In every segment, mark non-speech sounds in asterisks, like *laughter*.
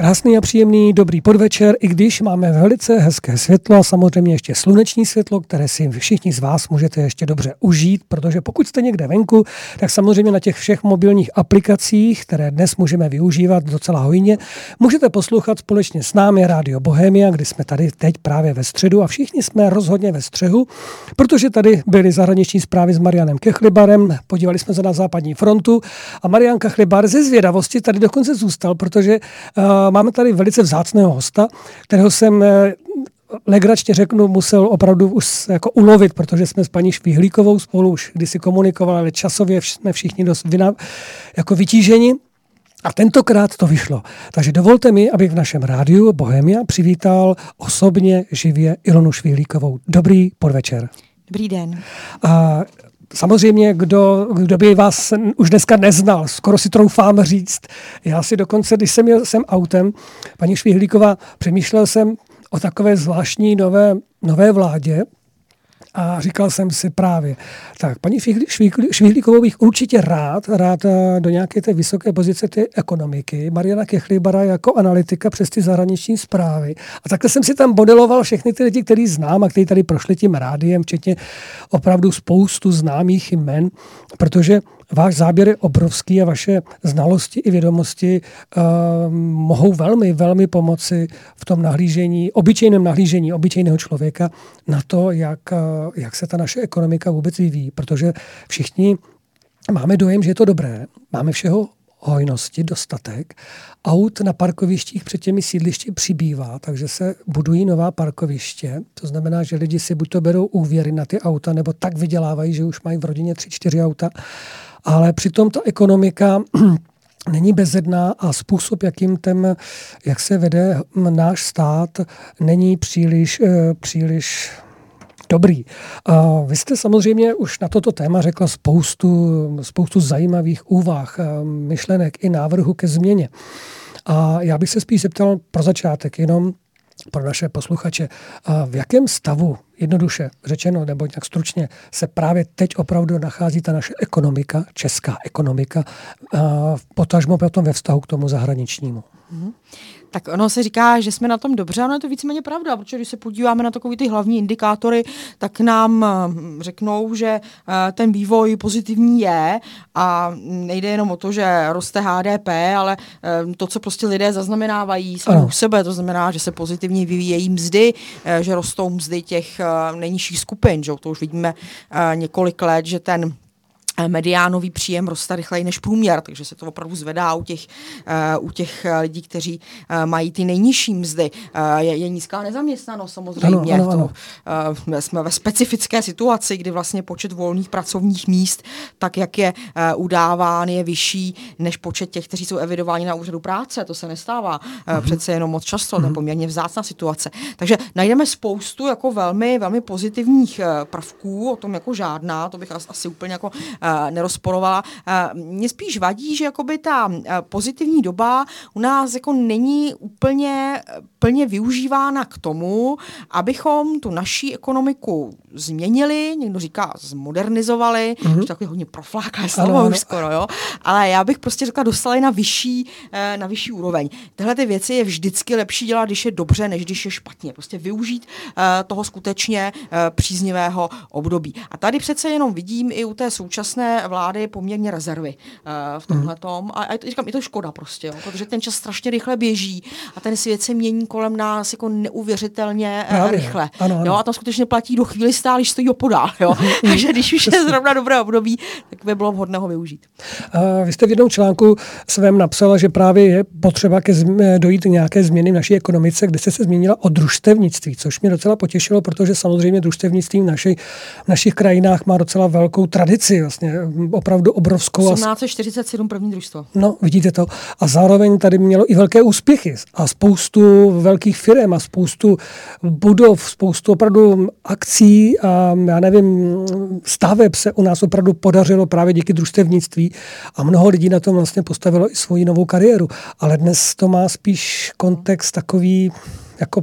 Krásný a příjemný dobrý podvečer, i když máme velice hezké světlo a samozřejmě ještě sluneční světlo, které si všichni z vás můžete ještě dobře užít, protože pokud jste někde venku, tak samozřejmě na těch všech mobilních aplikacích, které dnes můžeme využívat docela hojně, můžete poslouchat společně s námi Rádio Bohemia, kdy jsme tady teď právě ve středu a všichni jsme rozhodně ve střehu, protože tady byly zahraniční zprávy s Marianem Kechlibarem, podívali jsme se na západní frontu a Marian Kechlibar ze zvědavosti tady dokonce zůstal, protože uh, máme tady velice vzácného hosta, kterého jsem eh, legračně řeknu, musel opravdu už jako ulovit, protože jsme s paní Švihlíkovou spolu už kdysi komunikovali, ale časově jsme všichni dost vyna, jako vytíženi. A tentokrát to vyšlo. Takže dovolte mi, abych v našem rádiu Bohemia přivítal osobně živě Ilonu Švihlíkovou. Dobrý podvečer. Dobrý den. A Samozřejmě, kdo, kdo by vás už dneska neznal, skoro si troufám říct. Já si dokonce, když jsem jel sem autem, paní Švihlíková, přemýšlel jsem o takové zvláštní nové, nové vládě, a říkal jsem si právě, tak paní Švihlíkovou bych určitě rád, rád eh, do nějaké té vysoké pozice té ekonomiky. Mariana Kechlibara jako analytika přes ty zahraniční zprávy. A takhle jsem si tam modeloval všechny ty lidi, který znám a kteří tady prošli tím rádiem, včetně opravdu spoustu známých jmen, protože váš záběr je obrovský a vaše znalosti i vědomosti uh, mohou velmi, velmi pomoci v tom nahlížení, obyčejném nahlížení obyčejného člověka na to, jak, uh, jak se ta naše ekonomika vůbec vyvíjí. Protože všichni máme dojem, že je to dobré, máme všeho hojnosti, dostatek. Aut na parkovištích před těmi sídlišti přibývá, takže se budují nová parkoviště. To znamená, že lidi si buď to berou úvěry na ty auta, nebo tak vydělávají, že už mají v rodině tři, čtyři auta ale přitom ta ekonomika *clears throat* není bezedná a způsob, jakým ten, jak se vede náš stát, není příliš, eh, příliš dobrý. A vy jste samozřejmě už na toto téma řekla spoustu, spoustu zajímavých úvah, eh, myšlenek i návrhu ke změně. A já bych se spíš zeptal pro začátek jenom, pro naše posluchače, v jakém stavu, jednoduše řečeno, nebo nějak stručně, se právě teď opravdu nachází ta naše ekonomika, česká ekonomika, potažmo potom ve vztahu k tomu zahraničnímu? Mm-hmm. Tak ono se říká, že jsme na tom dobře, ale je to víceméně pravda, protože když se podíváme na takové ty hlavní indikátory, tak nám hm, řeknou, že eh, ten vývoj pozitivní je. A nejde jenom o to, že roste HDP, ale eh, to, co prostě lidé zaznamenávají sami u sebe, to znamená, že se pozitivně vyvíjejí mzdy, eh, že rostou mzdy těch nejnižších skupin, že to už vidíme několik let, že ten mediánový příjem roste rychleji než průměr, takže se to opravdu zvedá u těch, uh, u těch eh, lidí, kteří uh, mají ty nejnižší mzdy. Uh, je, je nízká nezaměstnanost samozřejmě. Ano, ano, ano. To, uh, jsme ve specifické situaci, kdy vlastně počet volných pracovních míst, tak jak je uh, udáván, je vyšší než počet těch, kteří jsou evidováni na úřadu práce. To se nestává uh, uh-huh. přece jenom moc často, uh-huh. to je poměrně vzácná situace. Takže najdeme spoustu jako velmi, velmi pozitivních uh, prvků, o tom jako žádná, to bych asi úplně jako uh, nerozporovala. Uh, mně spíš vadí, že jakoby ta uh, pozitivní doba u nás jako není úplně plně využívána k tomu, abychom tu naší ekonomiku změnili, někdo říká zmodernizovali, mm-hmm. to takový hodně profláká slovo už skoro, jo, ale já bych prostě řekla dostali na vyšší, na vyšší úroveň. Tyhle ty věci je vždycky lepší dělat, když je dobře, než když je špatně. Prostě využít toho skutečně příznivého období. A tady přece jenom vidím i u té současné současné vlády poměrně rezervy uh, v tomhle tom. A, a říkám, je to škoda prostě, jo, protože ten čas strašně rychle běží a ten svět se mění kolem nás jako neuvěřitelně uh, Právě. rychle. Ano, ano. Jo, a to skutečně platí do chvíli stál, když stojí opodál. Jo. *laughs* Takže když už je zrovna dobré období, tak by bylo vhodné ho využít. Uh, vy jste v jednom článku svém napsala, že právě je potřeba ke zm- dojít nějaké změny v naší ekonomice, kde jste se změnila o družstevnictví, což mě docela potěšilo, protože samozřejmě družstevnictví v, naši, v našich krajinách má docela velkou tradici. Vlastně vlastně opravdu obrovskou. 1847 první družstvo. No, vidíte to. A zároveň tady mělo i velké úspěchy a spoustu velkých firm a spoustu budov, spoustu opravdu akcí a já nevím, staveb se u nás opravdu podařilo právě díky družstevnictví a mnoho lidí na tom vlastně postavilo i svoji novou kariéru. Ale dnes to má spíš kontext takový jako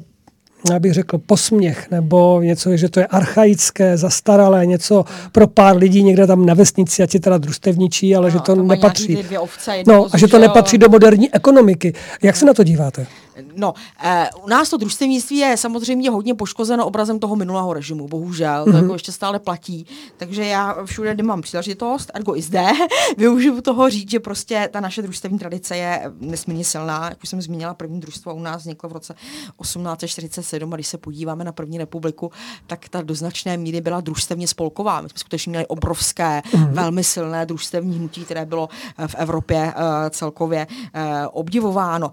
já bych řekl, posměch, nebo něco, že to je archaické, zastaralé, něco pro pár lidí někde tam na vesnici, ať je teda družstevničí, ale no, že to, nepatří. Ovce, no, a že to nepatří do moderní ekonomiky. Jak se na to díváte? No, eh, u nás to družstevnictví je samozřejmě hodně poškozeno obrazem toho minulého režimu, bohužel, mm-hmm. to mhm. jako ještě stále platí. Takže já všude, kde mám příležitost, ergo i zde, *laughs* využiju toho říct, že prostě ta naše družstevní tradice je nesmírně silná. Jak už jsem zmínila, první družstvo u nás vzniklo v roce 1847 a když se podíváme na první republiku, tak ta do značné míry byla družstevně spolková. My jsme skutečně měli obrovské, mm-hmm. velmi silné družstevní hnutí, které bylo eh, v Evropě uh, celkově uh, obdivováno.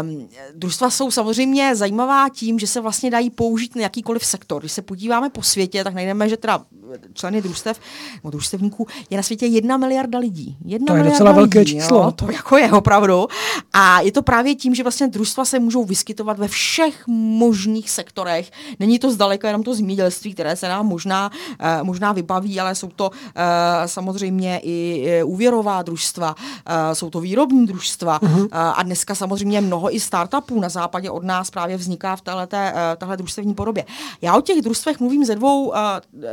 Um, družstva jsou samozřejmě zajímavá tím, že se vlastně dají použít na jakýkoliv sektor. Když se podíváme po světě, tak najdeme, že teda členy družstev, nebo družstevníků je na světě jedna miliarda lidí. Jedna to je docela velké lidí, číslo. Jo, to jako je opravdu. A je to právě tím, že vlastně družstva se můžou vyskytovat ve všech možných sektorech. Není to zdaleka jenom to zemědělství, které se nám možná, uh, možná vybaví, ale jsou to uh, samozřejmě i úvěrová družstva, uh, jsou to výrobní družstva uh-huh. uh, a dneska samozřejmě mnoho i startupů na západě od nás právě vzniká v téhleté, uh, téhle družstevní podobě. Já o těch družstvech mluvím ze dvou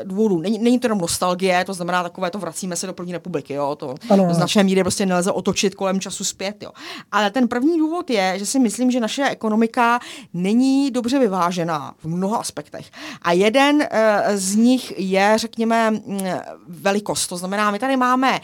důvodů není, není to jenom nostalgie, to znamená takové to vracíme se do první republiky, jo, to ano, do značné míry prostě nelze otočit kolem času zpět, jo. Ale ten první důvod je, že si myslím, že naše ekonomika není dobře vyvážená v mnoha aspektech. A jeden uh, z nich je, řekněme, mm, velikost. To znamená, my tady máme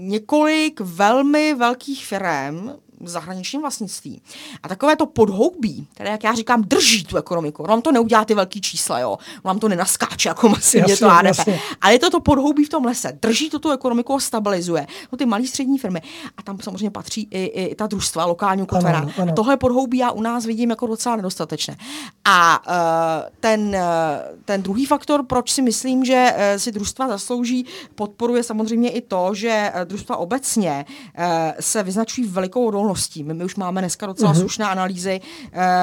několik velmi velkých firm, zahraničním vlastnictví. A takové to podhoubí, které, jak já říkám, drží tu ekonomiku. Vám to neudělá ty velký čísla, jo. Vám to nenaskáče jako masivně to HDP. Ale je to to podhoubí v tom lese. Drží to tu ekonomiku a stabilizuje. No, ty malé střední firmy. A tam samozřejmě patří i, i, i ta družstva, lokální ukotvená. Tohle podhoubí já u nás vidím jako docela nedostatečné. A uh, ten, uh, ten druhý faktor, proč si myslím, že uh, si družstva zaslouží, podporuje samozřejmě i to, že uh, družstva obecně uh, se vyznačují velikou okolností. My, my už máme dneska docela uh-huh. slušné analýzy,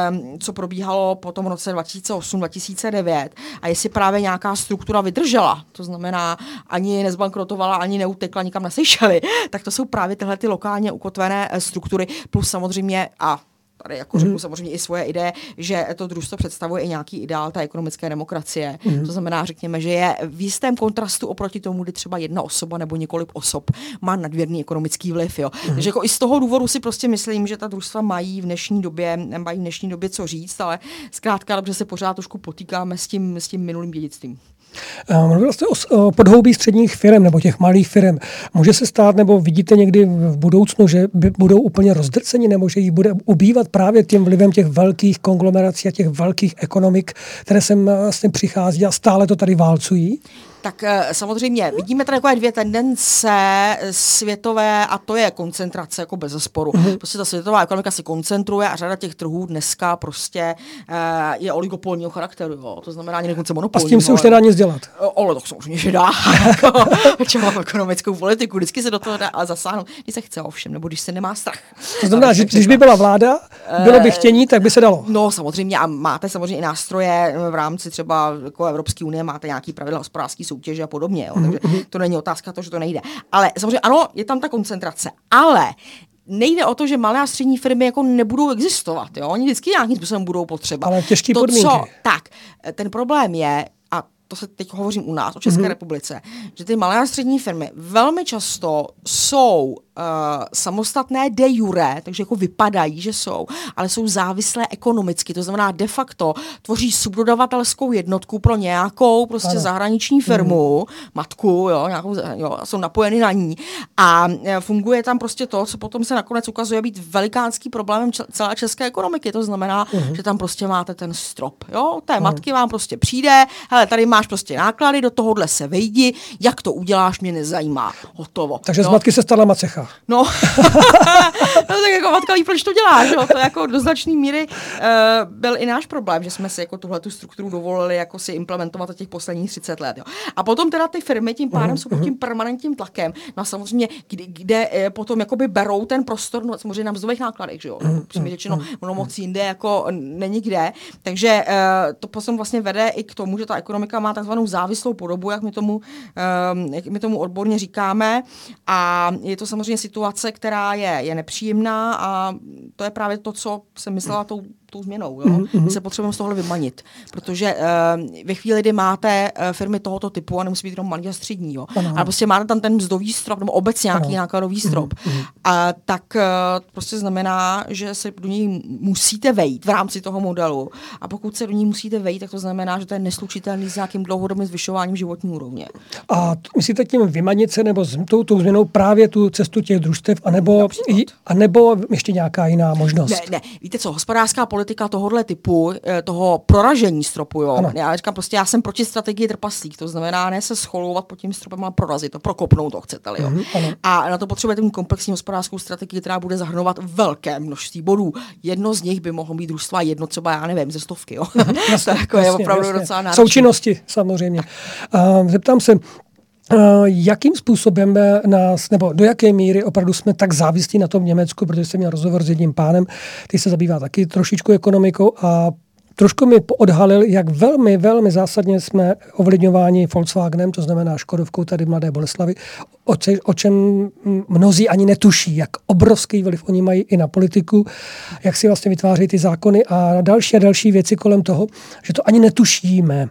um, co probíhalo po tom roce 2008-2009 a jestli právě nějaká struktura vydržela, to znamená ani nezbankrotovala, ani neutekla nikam na Seychely, *laughs* tak to jsou právě tyhle ty lokálně ukotvené eh, struktury, plus samozřejmě a tady jako mm-hmm. řeknu samozřejmě i svoje ideje, že to družstvo představuje i nějaký ideál té ekonomické demokracie. Mm-hmm. To znamená, řekněme, že je v jistém kontrastu oproti tomu, kdy třeba jedna osoba nebo několik osob má nadměrný ekonomický vliv. Jo. Mm-hmm. Takže jako i z toho důvodu si prostě myslím, že ta družstva mají v dnešní době, mají v dnešní době co říct, ale zkrátka dobře se pořád trošku potýkáme s tím, s tím minulým dědictvím. Eh, mluvil jste o podhoubí středních firm nebo těch malých firm. Může se stát, nebo vidíte někdy v budoucnu, že budou úplně rozdrceni, nebo že jich bude ubývat právě tím vlivem těch velkých konglomerací a těch velkých ekonomik, které sem vlastně přichází a stále to tady válcují? Tak eh, samozřejmě vidíme tady takové dvě tendence světové a to je koncentrace jako bez zesporu. Mm-hmm. Prostě ta světová ekonomika se koncentruje a řada těch trhů dneska prostě uh, je oligopolního charakteru. Jo. To znamená ani dokonce monopolní. A s tím se už nedá nic dělat. Eh, ale to samozřejmě, že dá. *laughs* jako, ekonomickou politiku, vždycky se do toho dá zasáhnout, když se chce ovšem, nebo když se nemá strach. To znamená, že když by byla vláda, bylo by chtění, tak by se dalo. No samozřejmě a máte samozřejmě i nástroje v rámci třeba jako Evropské unie, máte nějaký pravidla hospodářský soutěže a podobně. Jo. Takže mhm. to není otázka to, že to nejde. Ale samozřejmě ano, je tam ta koncentrace. Ale nejde o to, že malé a střední firmy jako nebudou existovat. Jo? Oni vždycky nějakým způsobem budou potřeba. Ale těžký to, podmínky. Co, tak, ten problém je, to se teď hovořím u nás, o České mm-hmm. republice, že ty malé a střední firmy velmi často jsou uh, samostatné de jure, takže jako vypadají, že jsou, ale jsou závislé ekonomicky, to znamená de facto tvoří subdodavatelskou jednotku pro nějakou prostě ano. zahraniční firmu, mm. matku, jo, nějakou, jo, jsou napojeny na ní a eh, funguje tam prostě to, co potom se nakonec ukazuje být velikánský problémem č- celé české ekonomiky, to znamená, mm. že tam prostě máte ten strop, jo, té mm. matky vám prostě přijde, hele, tady máš prostě náklady, do tohohle se vejdi, jak to uděláš, mě nezajímá, hotovo. Takže z matky se stala macecha. No, *laughs* no tak jako matka ví, proč to děláš, jo? to jako do značné míry uh, byl i náš problém, že jsme si jako tuhle tu strukturu dovolili jako si implementovat těch posledních 30 let. Jo? A potom teda ty firmy tím pádem uh-huh, jsou pod tím permanentním tlakem, no a samozřejmě, kde, kde uh, potom jakoby berou ten prostor, no samozřejmě na mzdových nákladech, že jo, uh-huh, uh-huh, řečeno, ono moc jinde jako není kde, takže uh, to potom vlastně vede i k tomu, že ta ekonomika má takzvanou závislou podobu, jak my tomu, uh, jak my tomu odborně říkáme. A je to samozřejmě situace, která je, je nepříjemná a to je právě to, co jsem myslela tou tou změnou. Jo? Mm-hmm. My se potřebujeme z tohle vymanit, protože uh, ve chvíli, kdy máte uh, firmy tohoto typu, a nemusí být jenom malý a střední, jo? ale prostě máte tam ten mzdový strop, nebo obecně nějaký ano. nákladový strop, mm-hmm. a tak uh, prostě znamená, že se do něj musíte vejít v rámci toho modelu. A pokud se do ní musíte vejít, tak to znamená, že to je neslučitelný s nějakým dlouhodobým zvyšováním životní úrovně. A myslíte tím vymanit se nebo s tou, tou změnou právě tu cestu těch družstev, anebo, anebo ještě nějaká jiná možnost? Ne, ne. Víte co, hospodářská politika tohohle typu, eh, toho proražení stropu, jo. Ano. Já říkám prostě, já jsem proti strategii trpaslík, to znamená ne se scholovat pod tím stropem, ale prorazit to, prokopnout to chcete jo. Mm-hmm, a na to potřebujete mít komplexní hospodářskou strategii, která bude zahrnovat velké množství bodů. Jedno z nich by mohlo být družstva, jedno třeba, já nevím, ze stovky, jo. Mhm, jasně, *laughs* to jako jasně, je opravdu jasně. docela náročné. Součinnosti, samozřejmě. Uh, zeptám se, jakým způsobem nás, nebo do jaké míry opravdu jsme tak závislí na tom Německu, protože jsem měl rozhovor s jedním pánem, který se zabývá taky trošičku ekonomikou a trošku mi odhalil, jak velmi, velmi zásadně jsme ovlivňováni Volkswagenem, to znamená Škodovkou tady Mladé Boleslavy, o, o čem mnozí ani netuší, jak obrovský vliv oni mají i na politiku, jak si vlastně vytváří ty zákony a další a další věci kolem toho, že to ani netušíme.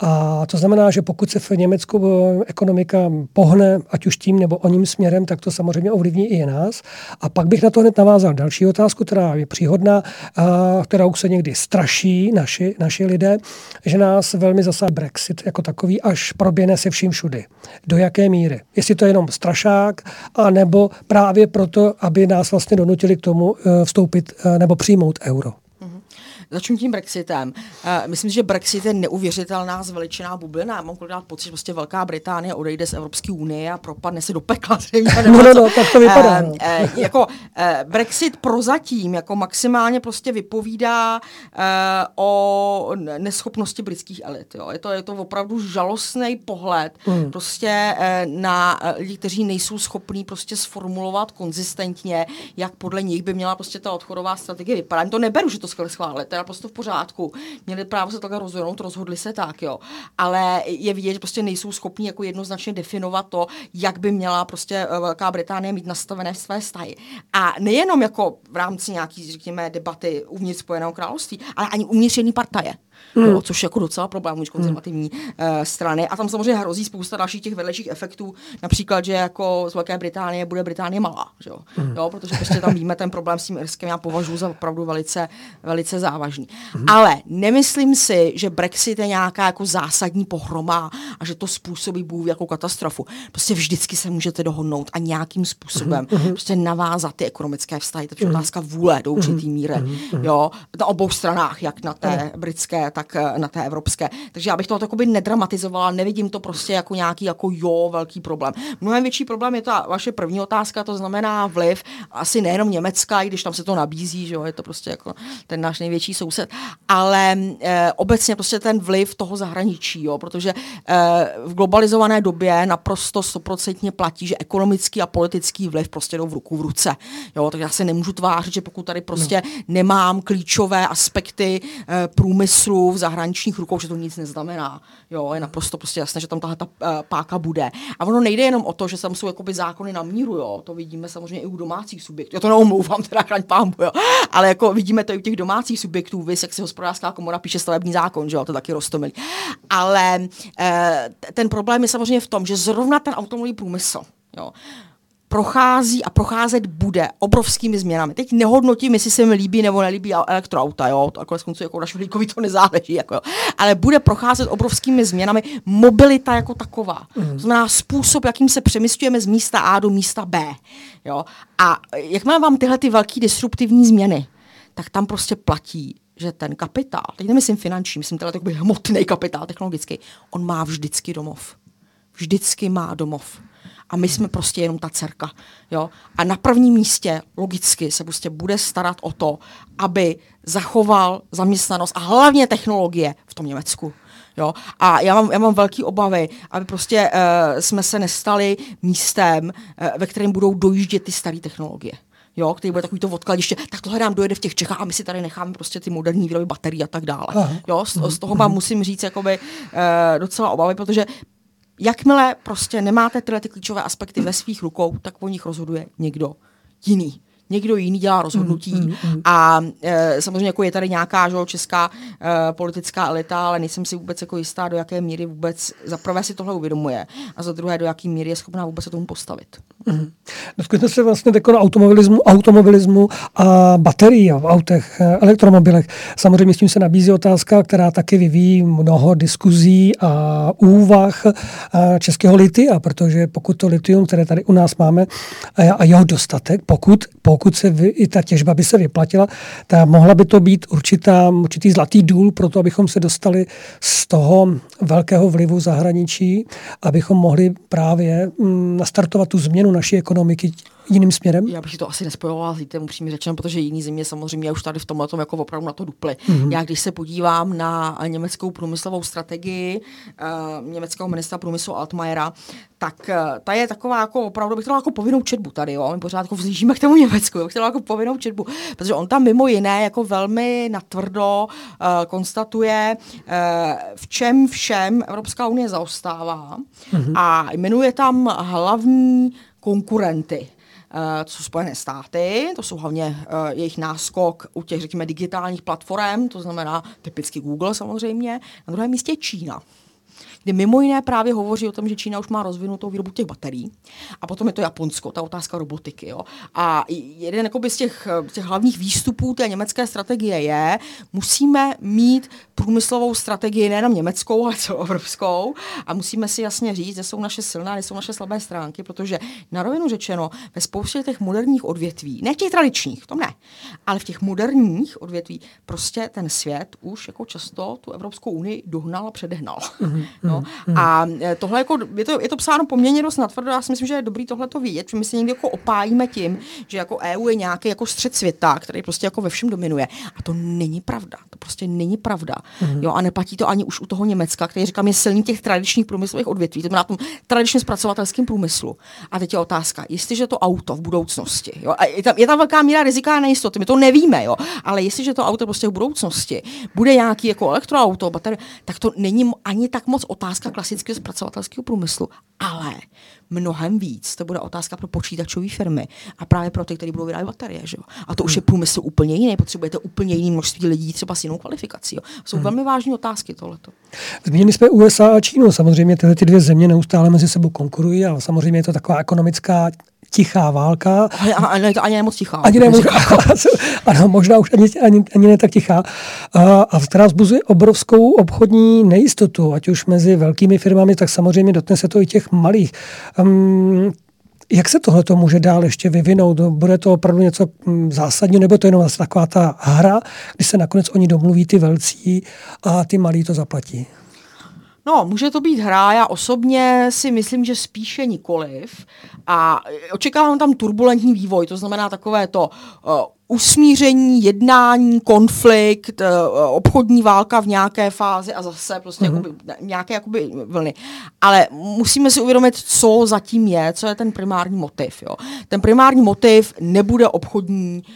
A to znamená, že pokud se v Německu eh, ekonomika pohne, ať už tím nebo oním směrem, tak to samozřejmě ovlivní i nás. A pak bych na to hned navázal další otázku, která je příhodná, a kterou se někdy straší naši, naši lidé, že nás velmi zasá Brexit jako takový, až proběhne se vším všudy. Do jaké míry? Jestli to je jenom strašák, a nebo právě proto, aby nás vlastně donutili k tomu eh, vstoupit eh, nebo přijmout euro. Začnu tím Brexitem. Uh, myslím, že Brexit je neuvěřitelná zveličená bublina. mám kolikrát pocit, že prostě Velká Británie odejde z Evropské unie a propadne se do pekla. *laughs* no, no, no, tak to vypadá. Uh, uh, jako, uh, Brexit prozatím jako maximálně prostě vypovídá uh, o neschopnosti britských elit. Jo. Je, to, je to opravdu žalostný pohled mm. prostě uh, na lidi, kteří nejsou schopní prostě sformulovat konzistentně, jak podle nich by měla prostě ta odchodová strategie vypadat. To neberu, že to schválili naprosto v pořádku. Měli právo se takhle rozhodnout, rozhodli se tak, jo. Ale je vidět, že prostě nejsou schopni jako jednoznačně definovat to, jak by měla prostě eh, Velká Británie mít nastavené své vztahy. A nejenom jako v rámci nějaký, řekněme, debaty uvnitř Spojeného království, ale ani uvnitř jedné partaje mm. jo, což je jako docela problém už konzervativní mm. uh, strany. A tam samozřejmě hrozí spousta dalších těch vedlejších efektů, například, že jako z Velké Británie bude Británie malá, že jo? Mm. jo protože prostě tam víme ten problém s tím Irskem, já považuji za opravdu velice, velice závažný. Mm. Ale nemyslím si, že Brexit je nějaká jako zásadní pohroma a že to způsobí Bůh jako katastrofu. Prostě vždycky se můžete dohodnout a nějakým způsobem mm. prostě navázat ty ekonomické vztahy. To je mm. otázka vůle do určitý míry. Jo? Na obou stranách, jak na té britské, tak eh, na té evropské. Takže já bych to takoby nedramatizovala, nevidím to prostě jako nějaký jako jo, velký problém. Mnohem větší problém je ta vaše první otázka, to znamená vliv asi nejenom Německa, i když tam se to nabízí, že jo, je to prostě jako ten náš největší soused, ale e, obecně prostě ten vliv toho zahraničí, jo, protože e, v globalizované době naprosto stoprocentně platí, že ekonomický a politický vliv prostě jdou v ruku v ruce. Jo, tak já se nemůžu tvářit, že pokud tady prostě no. nemám klíčové aspekty e, průmyslu, v zahraničních rukou, že to nic neznamená. Jo, je naprosto prostě jasné, že tam tahle ta uh, páka bude. A ono nejde jenom o to, že tam jsou jakoby zákony na míru, jo. To vidíme samozřejmě i u domácích subjektů. Já to neomlouvám, teda chraň pámbu, jo. Ale jako vidíme to i u těch domácích subjektů, vy, jak si hospodářská komora píše stavební zákon, že jo, to taky roztomilí. Ale uh, ten problém je samozřejmě v tom, že zrovna ten automobilový průmysl, jo, prochází a procházet bude obrovskými změnami. Teď nehodnotím, jestli se mi líbí nebo nelíbí elektroauta, jo, to jako koncu jako na švlíkovi to nezáleží, jako, jo. ale bude procházet obrovskými změnami mobilita jako taková. Mm. To znamená způsob, jakým se přemysťujeme z místa A do místa B. Jo. A jakmile vám tyhle ty velké disruptivní změny, tak tam prostě platí, že ten kapitál, teď nemyslím finanční, myslím teda takový hmotný kapitál technologický, on má vždycky domov. Vždycky má domov a my jsme prostě jenom ta dcerka. Jo? A na prvním místě logicky se prostě bude starat o to, aby zachoval zaměstnanost a hlavně technologie v tom Německu. Jo? A já mám, já mám velké obavy, aby prostě uh, jsme se nestali místem, uh, ve kterém budou dojíždět ty staré technologie jo, který bude takový to odkladiště, tak tohle nám dojede v těch Čechách a my si tady necháme prostě ty moderní výroby baterií a tak dále. Aha. Jo, z, z toho mám, musím říct, jakoby, uh, docela obavy, protože jakmile prostě nemáte tyhle ty klíčové aspekty ve svých rukou, tak o nich rozhoduje někdo jiný. Někdo jiný dělá rozhodnutí. Mm, mm, mm. A e, samozřejmě jako je tady nějaká že, česká e, politická elita, ale nejsem si vůbec jako jistá, do jaké míry vůbec za prvé si tohle uvědomuje a za druhé, do jaké míry je schopná vůbec se tomu postavit. Mm. No, se vlastně jako na automobilismu, automobilismu a baterií v autech, e, elektromobilech. Samozřejmě s tím se nabízí otázka, která taky vyvíjí mnoho diskuzí a úvah českého litia, protože pokud to litium, které tady u nás máme, a jeho dostatek, pokud, pokud se vy, i ta těžba by se vyplatila, tak mohla by to být určitá, určitý zlatý důl pro to, abychom se dostali z toho velkého vlivu zahraničí, abychom mohli právě mm, nastartovat tu změnu naší ekonomiky jiným směrem? Já bych to asi nespojovala s lítem, upřímně řečeno, protože jiný země samozřejmě už tady v tomhle jako opravdu na to duply. Mm-hmm. Já když se podívám na německou průmyslovou strategii uh, německého ministra průmyslu Altmajera, tak uh, ta je taková jako opravdu, bych to jako povinnou četbu tady, jo. My pořád jako vzlížíme k tomu Německu, bych to jako povinnou četbu, protože on tam mimo jiné jako velmi natvrdo uh, konstatuje, uh, v čem všem Evropská unie zaostává mm-hmm. a jmenuje tam hlavní konkurenty. To jsou Spojené státy, to jsou hlavně uh, jejich náskok u těch, řekněme, digitálních platform, to znamená typicky Google samozřejmě. Na druhém místě je Čína kde mimo jiné právě hovoří o tom, že Čína už má rozvinutou výrobu těch baterií. A potom je to Japonsko, ta otázka robotiky. Jo. A jeden z těch, těch hlavních výstupů té německé strategie je, musíme mít průmyslovou strategii nejenom německou, ale celoevropskou a musíme si jasně říct, že jsou naše silné, kde jsou naše slabé stránky, protože na rovinu řečeno, ve spoustě těch moderních odvětví, ne těch tradičních, to ne, ale v těch moderních odvětví prostě ten svět už jako často tu Evropskou unii dohnal a předehnal. Mm-hmm. No. Mm. A e, tohle jako, je to, je to psáno poměrně dost natvrdo, já si myslím, že je dobrý tohle to vidět, že my se někdy jako opájíme tím, že jako EU je nějaký jako střed světa, který prostě jako ve všem dominuje. A to není pravda. To prostě není pravda. Mm. Jo, a neplatí to ani už u toho Německa, který říkám, je silný těch tradičních průmyslových odvětví, to znamená tom tradičně zpracovatelském průmyslu. A teď je otázka, jestliže to auto v budoucnosti, jo, a je tam, je tam velká míra rizika a nejistoty, my to nevíme, jo, ale jestliže to auto prostě v budoucnosti bude nějaký jako elektroauto, baterie, tak to není ani tak moc otázka klasického zpracovatelského průmyslu, ale mnohem víc to bude otázka pro počítačové firmy a právě pro ty, kteří budou vyrábět baterie. Že jo? A to už je průmysl úplně jiný, potřebujete úplně jiný množství lidí, třeba s jinou kvalifikací. Jo? Jsou hmm. velmi vážné otázky tohleto. Zmínili jsme USA a Čínu. Samozřejmě tyhle ty dvě země neustále mezi sebou konkurují, ale samozřejmě je to taková ekonomická tichá válka. Ale, ale to ani nemoc tichá. Ani nemoc, *laughs* *laughs* ano, možná už ani, ani, ani ne tak tichá. A, a která vzbuzuje obrovskou obchodní nejistotu, ať už mezi velkými firmami, tak samozřejmě dotkne se to i těch malých. Um, jak se tohle to může dál ještě vyvinout? Bude to opravdu něco mm, zásadního, nebo to jenom taková ta hra, kdy se nakonec oni domluví ty velcí a ty malí to zaplatí? No, může to být hra, já osobně si myslím, že spíše nikoliv. A očekávám tam turbulentní vývoj, to znamená takové to uh, usmíření, jednání, konflikt, eh, obchodní válka v nějaké fázi a zase prostě mm-hmm. jakoby, nějaké jakoby vlny. Ale musíme si uvědomit, co zatím je, co je ten primární motiv. Jo. Ten primární motiv nebude obchodní uh,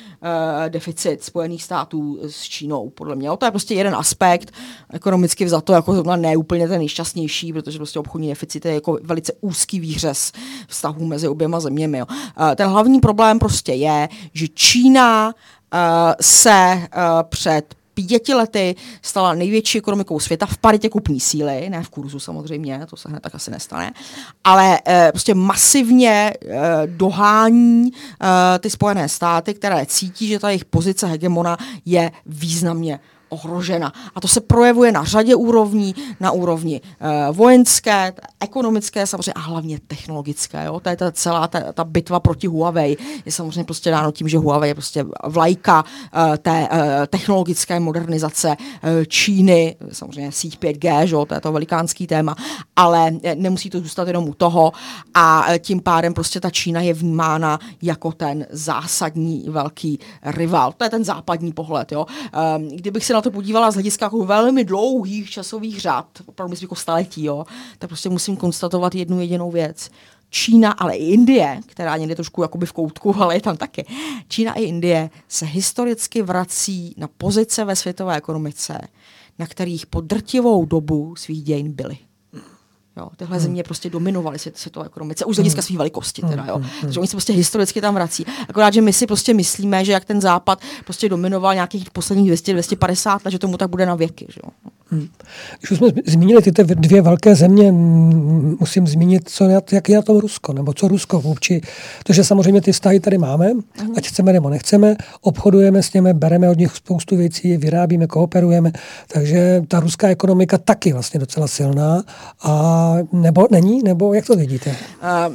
deficit Spojených států s Čínou, podle mě. Jo. To je prostě jeden aspekt, ekonomicky vzato jako ne úplně ten nejšťastnější, protože prostě obchodní deficit je jako velice úzký výřez vztahů mezi oběma zeměmi. Jo. Uh, ten hlavní problém prostě je, že Čína uh, se před pěti lety stala největší ekonomikou světa v paritě kupní síly, ne v kurzu samozřejmě, to se hned tak asi nestane, ale uh, prostě masivně uh, dohání uh, ty Spojené státy, které cítí, že ta jejich pozice hegemona je významně ohrožena. A to se projevuje na řadě úrovní, na úrovni uh, vojenské, ekonomické samozřejmě a hlavně technologické. Jo? To je ta celá ta, ta bitva proti Huawei. Je samozřejmě prostě dáno tím, že Huawei je prostě vlajka uh, té uh, technologické modernizace uh, Číny, samozřejmě síť 5G, že? to je to velikánský téma, ale nemusí to zůstat jenom u toho a tím pádem prostě ta Čína je vnímána jako ten zásadní velký rival. To je ten západní pohled. Jo? Um, kdybych se na to podívala z hlediska jako velmi dlouhých časových řad, opravdu myslím jako staletí, jo, tak prostě musím konstatovat jednu jedinou věc. Čína, ale i Indie, která někde trošku jakoby v koutku, *laughs* ale je tam taky. Čína i Indie se historicky vrací na pozice ve světové ekonomice, na kterých po drtivou dobu svých dějin byly. Jo, tyhle země prostě dominovaly světové ekonomice, už z hlediska své velikosti teda, jo. Takže oni se prostě historicky tam vrací. Akorát, že my si prostě myslíme, že jak ten západ prostě dominoval nějakých posledních 200-250 let, že tomu tak bude na věky, že jo. Hmm. Když už jsme zmínili ty dvě velké země, musím zmínit, co, jak je na tom Rusko, nebo co Rusko vůči. Protože samozřejmě ty vztahy tady máme, hmm. ať chceme nebo nechceme, obchodujeme s nimi, bereme od nich spoustu věcí, vyrábíme, kooperujeme, takže ta ruská ekonomika taky vlastně docela silná. A nebo není, nebo jak to vidíte? Uh,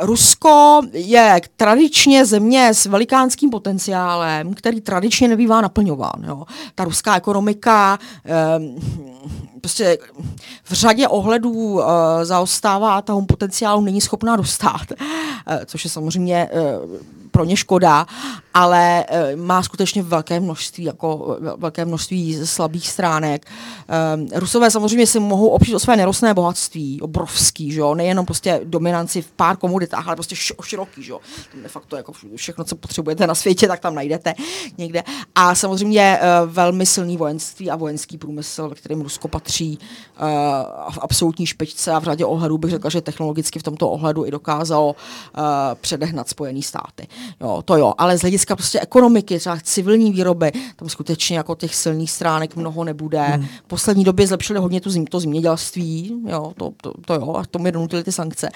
Rusko je tradičně země s velikánským potenciálem, který tradičně nebývá naplňován. Jo. Ta ruská ekonomika eh, prostě v řadě ohledů eh, zaostává a tomu potenciálu není schopná dostat, eh, což je samozřejmě eh, pro ně škoda, ale e, má skutečně velké množství, jako velké množství slabých stránek. E, Rusové samozřejmě si mohou opřít o své nerostné bohatství, obrovský, že jo? nejenom prostě dominanci v pár komoditách, ale prostě široký, že jo? de facto jako všechno, co potřebujete na světě, tak tam najdete někde. A samozřejmě velmi silný vojenství a vojenský průmysl, ve kterým Rusko patří v absolutní špičce a v řadě ohledů bych řekla, že technologicky v tomto ohledu i dokázalo předehnat Spojené státy. Jo, to jo, ale z hlediska prostě ekonomiky, třeba civilní výroby, tam skutečně jako těch silných stránek mnoho nebude. Hmm. V poslední době zlepšili hodně tu, to zemědělství, jo, to, to, to jo, a to mi donutili ty sankce.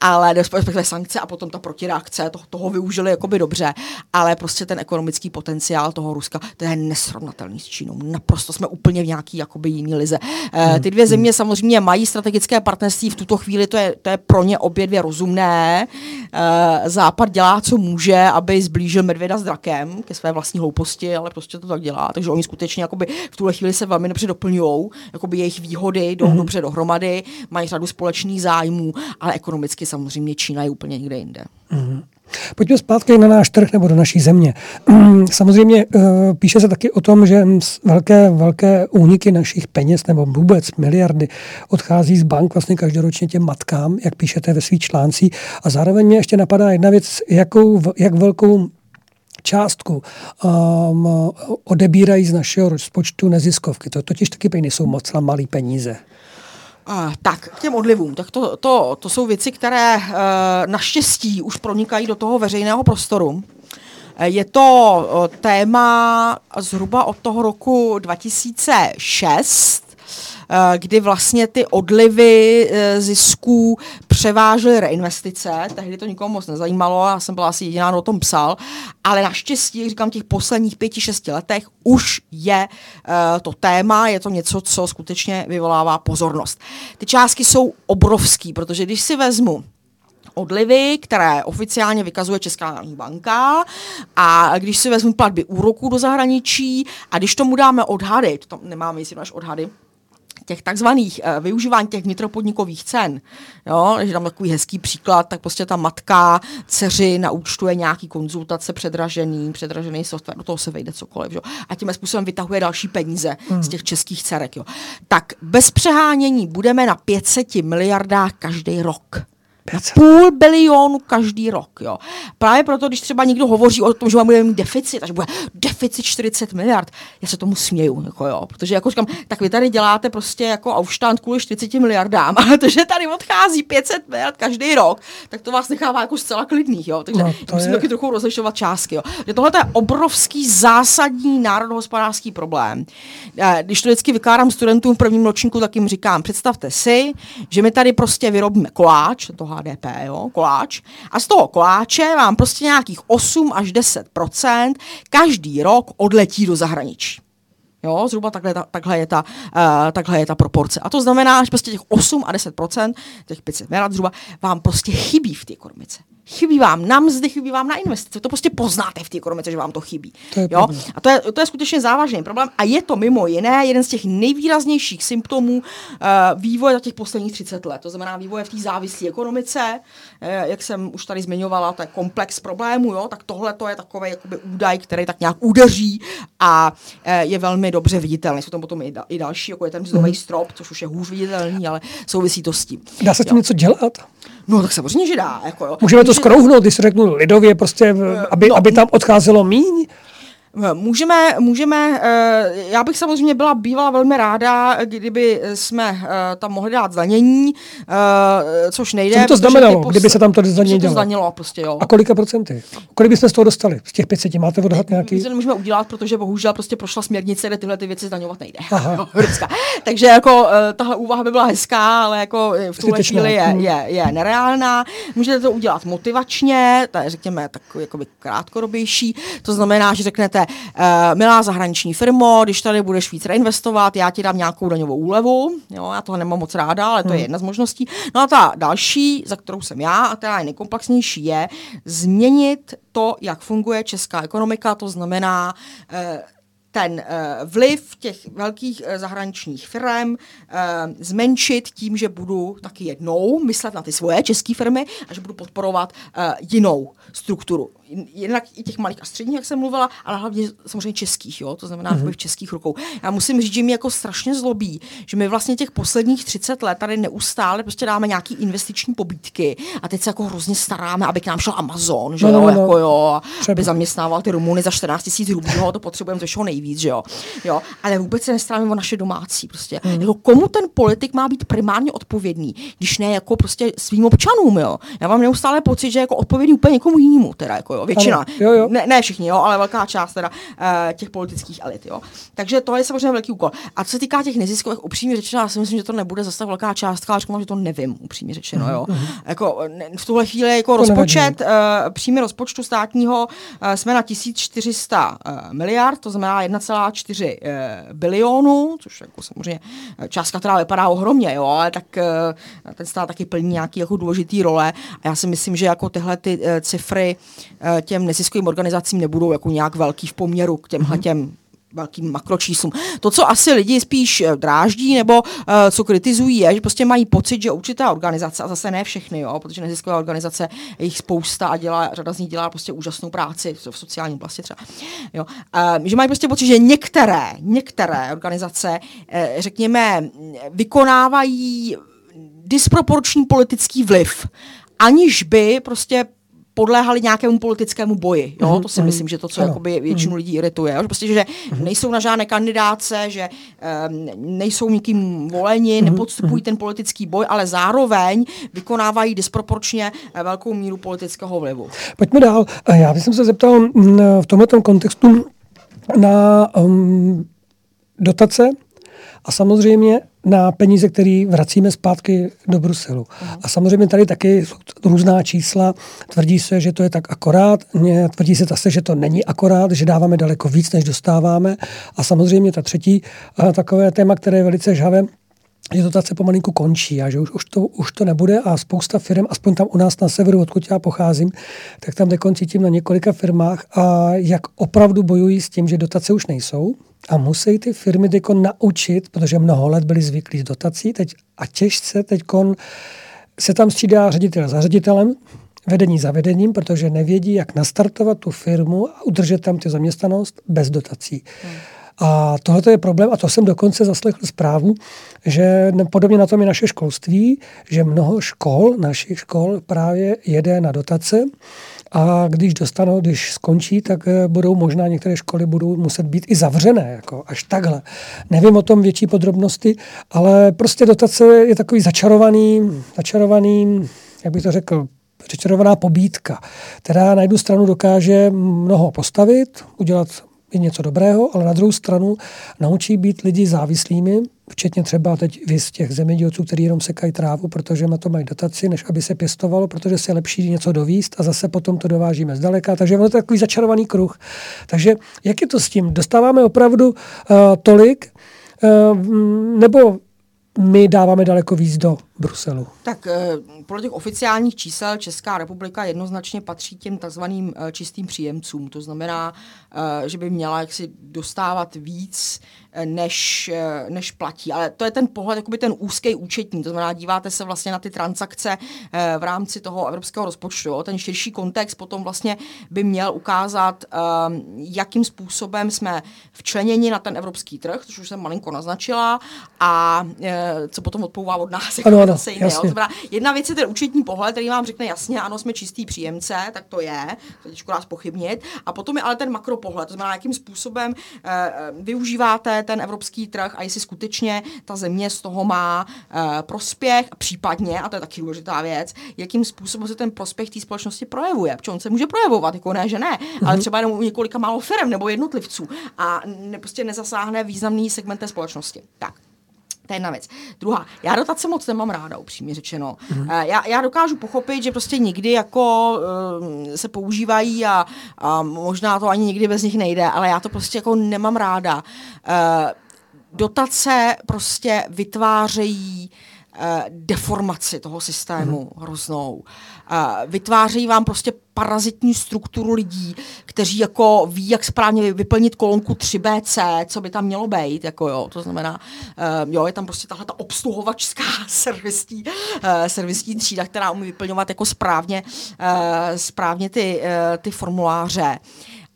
Ale respektive sankce a potom ta protireakce, to, toho využili jakoby dobře, ale prostě ten ekonomický potenciál toho Ruska, to je nesrovnatelný s Čínou. Naprosto jsme úplně v nějaký jakoby jiný lize. Hmm. ty dvě země hmm. samozřejmě mají strategické partnerství, v tuto chvíli to je, to je pro ně obě dvě rozumné. Eh, Západ dělá, co může, může, aby zblížil medvěda s drakem ke své vlastní hlouposti, ale prostě to tak dělá. Takže oni skutečně jakoby v tuhle chvíli se velmi dobře doplňují, jakoby jejich výhody jdou mm-hmm. dobře dohromady, mají řadu společných zájmů, ale ekonomicky samozřejmě Čína je úplně někde jinde. Mm-hmm. Pojďme zpátky na náš trh nebo do naší země. Samozřejmě eh, píše se taky o tom, že velké, velké úniky našich peněz nebo vůbec miliardy odchází z bank vlastně každoročně těm matkám, jak píšete ve svých článcích. A zároveň mě ještě napadá jedna věc, jakou, jak velkou částku um, odebírají z našeho rozpočtu neziskovky. To totiž taky nejsou moc malé peníze. Tak, k těm odlivům. Tak to, to, to jsou věci, které uh, naštěstí už pronikají do toho veřejného prostoru. Eh, je to uh, téma zhruba od toho roku 2006, Eh, kdy vlastně ty odlivy eh, zisků převážely reinvestice. Tehdy to nikomu moc nezajímalo, já jsem byla asi jediná, kdo o tom psal, ale naštěstí, jak říkám, těch posledních pěti, šesti letech už je uh, to téma, je to něco, co skutečně vyvolává pozornost. Ty částky jsou obrovský, protože když si vezmu odlivy, které oficiálně vykazuje Česká národní banka a když si vezmu platby úroků do zahraničí a když tomu dáme odhady, to tam nemáme jestli až odhady, těch takzvaných uh, využívání těch vnitropodnikových cen, jo, že tam takový hezký příklad, tak prostě ta matka dceři naúčtuje nějaký konzultace předražený, předražený software, do toho se vejde cokoliv, jo, a tím způsobem vytahuje další peníze hmm. z těch českých dcerek, jo. Tak bez přehánění budeme na 500 miliardách každý rok. Půl bilionu každý rok. Jo. Právě proto, když třeba někdo hovoří o tom, že bude mít deficit, že bude deficit 40 miliard, já se tomu směju, jako jo, protože jako říkám, tak vy tady děláte prostě jako Aufstand kvůli 40 miliardám, *laughs* ale to, že tady odchází 500 miliard každý rok, tak to vás nechává jako zcela klidných, jo. Takže no, to musím taky trochu rozlišovat částky, jo. Že tohle je obrovský zásadní národohospodářský problém. Eh, když to vždycky vykládám studentům v prvním ročníku, tak jim říkám, představte si, že my tady prostě vyrobíme koláč, toho HDP, jo, koláč. A z toho koláče vám prostě nějakých 8 až 10% každý rok odletí do zahraničí. Jo, zhruba takhle, ta, takhle, je ta, uh, takhle je ta proporce. A to znamená, že prostě těch 8 a 10% těch 500 miliard zhruba, vám prostě chybí v té ekonomice. Chybí vám na mzdy, chybí vám na investice. To prostě poznáte v té ekonomice, že vám to chybí. To je jo? A to je, to je skutečně závažný problém. A je to mimo jiné jeden z těch nejvýraznějších symptomů uh, vývoje za těch posledních 30 let. To znamená vývoje v té závislé ekonomice. Uh, jak jsem už tady zmiňovala, to je komplex problémů. Jo? Tak tohle to je takový jakoby údaj, který tak nějak udeří a uh, je velmi dobře viditelný. Jsou tam potom i, da, i další, jako je ten mzdový mm. strop, což už je hůř viditelný, ale souvisí to s tím. Dá se tím něco dělat? No tak samozřejmě, že dá. Jako, jo. Můžeme to skrouhnout, když řeknu lidově, prostě, aby, no, aby tam odcházelo míň? Můžeme, můžeme, eh, já bych samozřejmě byla bývala velmi ráda, kdyby jsme eh, tam mohli dát zdanění, eh, což nejde. Co by to znamenalo, pos... kdyby se tam to zdanění to zdanilo, prostě, jo. A kolika procenty? Kolik byste z toho dostali? Z těch 500 máte odhad nějaký? My to nemůžeme udělat, protože bohužel prostě prošla směrnice, kde tyhle ty věci zdaňovat nejde. *laughs* Takže jako tahle úvaha by byla hezká, ale jako v tuhle chvíli je, hmm. je, je nereálná. Můžete to udělat motivačně, to je řekněme takový jakoby krátkodobější, to znamená, že řeknete, uh, milá zahraniční firmo, když tady budeš víc reinvestovat, já ti dám nějakou daňovou úlevu, jo, já toho nemám moc ráda, ale to hmm. je jedna z možností. No a ta další, za kterou jsem já, a která je nejkomplexnější, je změnit to, jak funguje česká ekonomika, to znamená uh, ten uh, vliv těch velkých uh, zahraničních firm uh, zmenšit tím, že budu taky jednou myslet na ty svoje české firmy a že budu podporovat uh, jinou strukturu jednak i těch malých a středních, jak jsem mluvila, ale hlavně samozřejmě českých, jo, to znamená mm-hmm. v českých rukou. Já musím říct, že mi jako strašně zlobí, že my vlastně těch posledních 30 let tady neustále prostě dáme nějaký investiční pobídky a teď se jako hrozně staráme, aby k nám šel Amazon, že no, jo, no, no. jako jo, Třeba. aby zaměstnával ty Rumuny za 14 tisíc rublů, to potřebujeme ze všeho nejvíc, že jo. jo. Ale vůbec se nestaráme o naše domácí, prostě. Mm. Jako komu ten politik má být primárně odpovědný, když ne jako prostě svým občanům, jo. Já mám neustále pocit, že jako odpovědný úplně někomu jinému, teda jako jo většina. Ano, jo, jo. Ne, ne všichni, jo, ale velká část teda uh, těch politických elit, jo. Takže to je samozřejmě velký úkol. A co se týká těch neziskových, upřímně řečeno, já si myslím, že to nebude zase tak velká částka, ale že to nevím, upřímně řečeno, jo. Uh-huh. Jako, v tuhle chvíli jako to rozpočet, uh, příjmy rozpočtu státního uh, jsme na 1400 uh, miliard, to znamená 1,4 uh, bilionu, což jako samozřejmě částka, která vypadá ohromně, jo, ale tak uh, ten stát taky plní nějaký jako důležitý role a já si myslím, že jako tyhle ty uh, cifry uh, těm neziskovým organizacím nebudou jako nějak velký v poměru k těmhle mhm. těm velkým makročíslům. To, co asi lidi spíš eh, dráždí nebo uh, co kritizují, je, že prostě mají pocit, že určitá organizace, a zase ne všechny, jo, protože neziskové organizace je jich spousta a dělá, řada z nich dělá prostě úžasnou práci v sociální oblasti třeba. Jo. Uh, že mají prostě pocit, že některé, některé organizace, uh, řekněme, vykonávají disproporční politický vliv, aniž by prostě podléhali nějakému politickému boji. Jo? Mm-hmm. To si mhm. myslím, že to, co ano. jakoby většinu mm-hmm. lidí irituje. Jo? Prostě, že mm-hmm. nejsou na žádné kandidáce, že um, nejsou nikým voleni, mm-hmm. nepodstupují mm-hmm. ten politický boj, ale zároveň vykonávají disproporčně eh, velkou míru politického vlivu. Pojďme dál. Já bych se zeptal mm, v tomto kontextu na um, dotace a samozřejmě na peníze, které vracíme zpátky do Bruselu. A samozřejmě tady taky jsou různá čísla. Tvrdí se, že to je tak akorát, tvrdí se zase, že to není akorát, že dáváme daleko víc, než dostáváme. A samozřejmě ta třetí takové téma, které je velice žhavé, že dotace pomalinku končí a že už, už, to, už to nebude a spousta firm, aspoň tam u nás na severu, odkud já pocházím, tak tam cítím na několika firmách a jak opravdu bojují s tím, že dotace už nejsou, a musí ty firmy teď naučit, protože mnoho let byli zvyklí z dotací, teď a těžce teď se tam střídá ředitel za ředitelem, vedení za vedením, protože nevědí, jak nastartovat tu firmu a udržet tam ty zaměstnanost bez dotací. Hmm. A tohle je problém, a to jsem dokonce zaslechl zprávu, že podobně na tom je naše školství, že mnoho škol, našich škol právě jede na dotace a když dostanou, když skončí, tak eh, budou možná některé školy budou muset být i zavřené, jako až takhle. Nevím o tom větší podrobnosti, ale prostě dotace je takový začarovaný, začarovaný, jak bych to řekl, začarovaná pobídka, která na jednu stranu dokáže mnoho postavit, udělat i něco dobrého, ale na druhou stranu naučí být lidi závislými, včetně třeba teď z těch zemědělců, kteří jenom sekají trávu, protože na to mají dotaci, než aby se pěstovalo, protože se lepší něco dovíst a zase potom to dovážíme zdaleka. Takže ono je to takový začarovaný kruh. Takže jak je to s tím? Dostáváme opravdu uh, tolik, uh, nebo my dáváme daleko víc do Bruselu. Tak eh, podle těch oficiálních čísel Česká republika jednoznačně patří těm takzvaným eh, čistým příjemcům. To znamená, eh, že by měla jaksi dostávat víc, než, než platí. Ale to je ten pohled, jakoby ten úzký účetní. To znamená, díváte se vlastně na ty transakce v rámci toho evropského rozpočtu. Ten širší kontext potom vlastně by měl ukázat, jakým způsobem jsme včleněni na ten evropský trh, což už jsem malinko naznačila, a co potom odpouvá od nás. Jako ano, ano ano, zase jiné. Jo? jedna věc je ten účetní pohled, který vám řekne jasně, ano, jsme čistý příjemce, tak to je, to těžko nás pochybnit. A potom je ale ten makropohled, to znamená, jakým způsobem e, využíváte ten evropský trh a jestli skutečně ta země z toho má e, prospěch, případně, a to je taky důležitá věc, jakým způsobem se ten prospěch té společnosti projevuje. Protože on se může projevovat, jako ne, že ne, mm-hmm. ale třeba jenom u několika málo firm nebo jednotlivců a ne, prostě nezasáhne významný segment té společnosti. Tak. To je jedna věc. Druhá, já dotace moc nemám ráda, upřímně řečeno. Mm-hmm. Já, já dokážu pochopit, že prostě někdy jako uh, se používají a, a možná to ani nikdy bez nich nejde, ale já to prostě jako nemám ráda. Uh, dotace prostě vytvářejí uh, Eh, deformaci toho systému hmm. hroznou. Eh, vytvářejí vám prostě parazitní strukturu lidí, kteří jako ví, jak správně vyplnit kolonku 3BC, co by tam mělo být, jako jo, to znamená, uh, jo, je tam prostě tahle ta obsluhovačská *laughs* servisní, uh, servisní třída, která umí vyplňovat jako správně, uh, správně ty, uh, ty formuláře.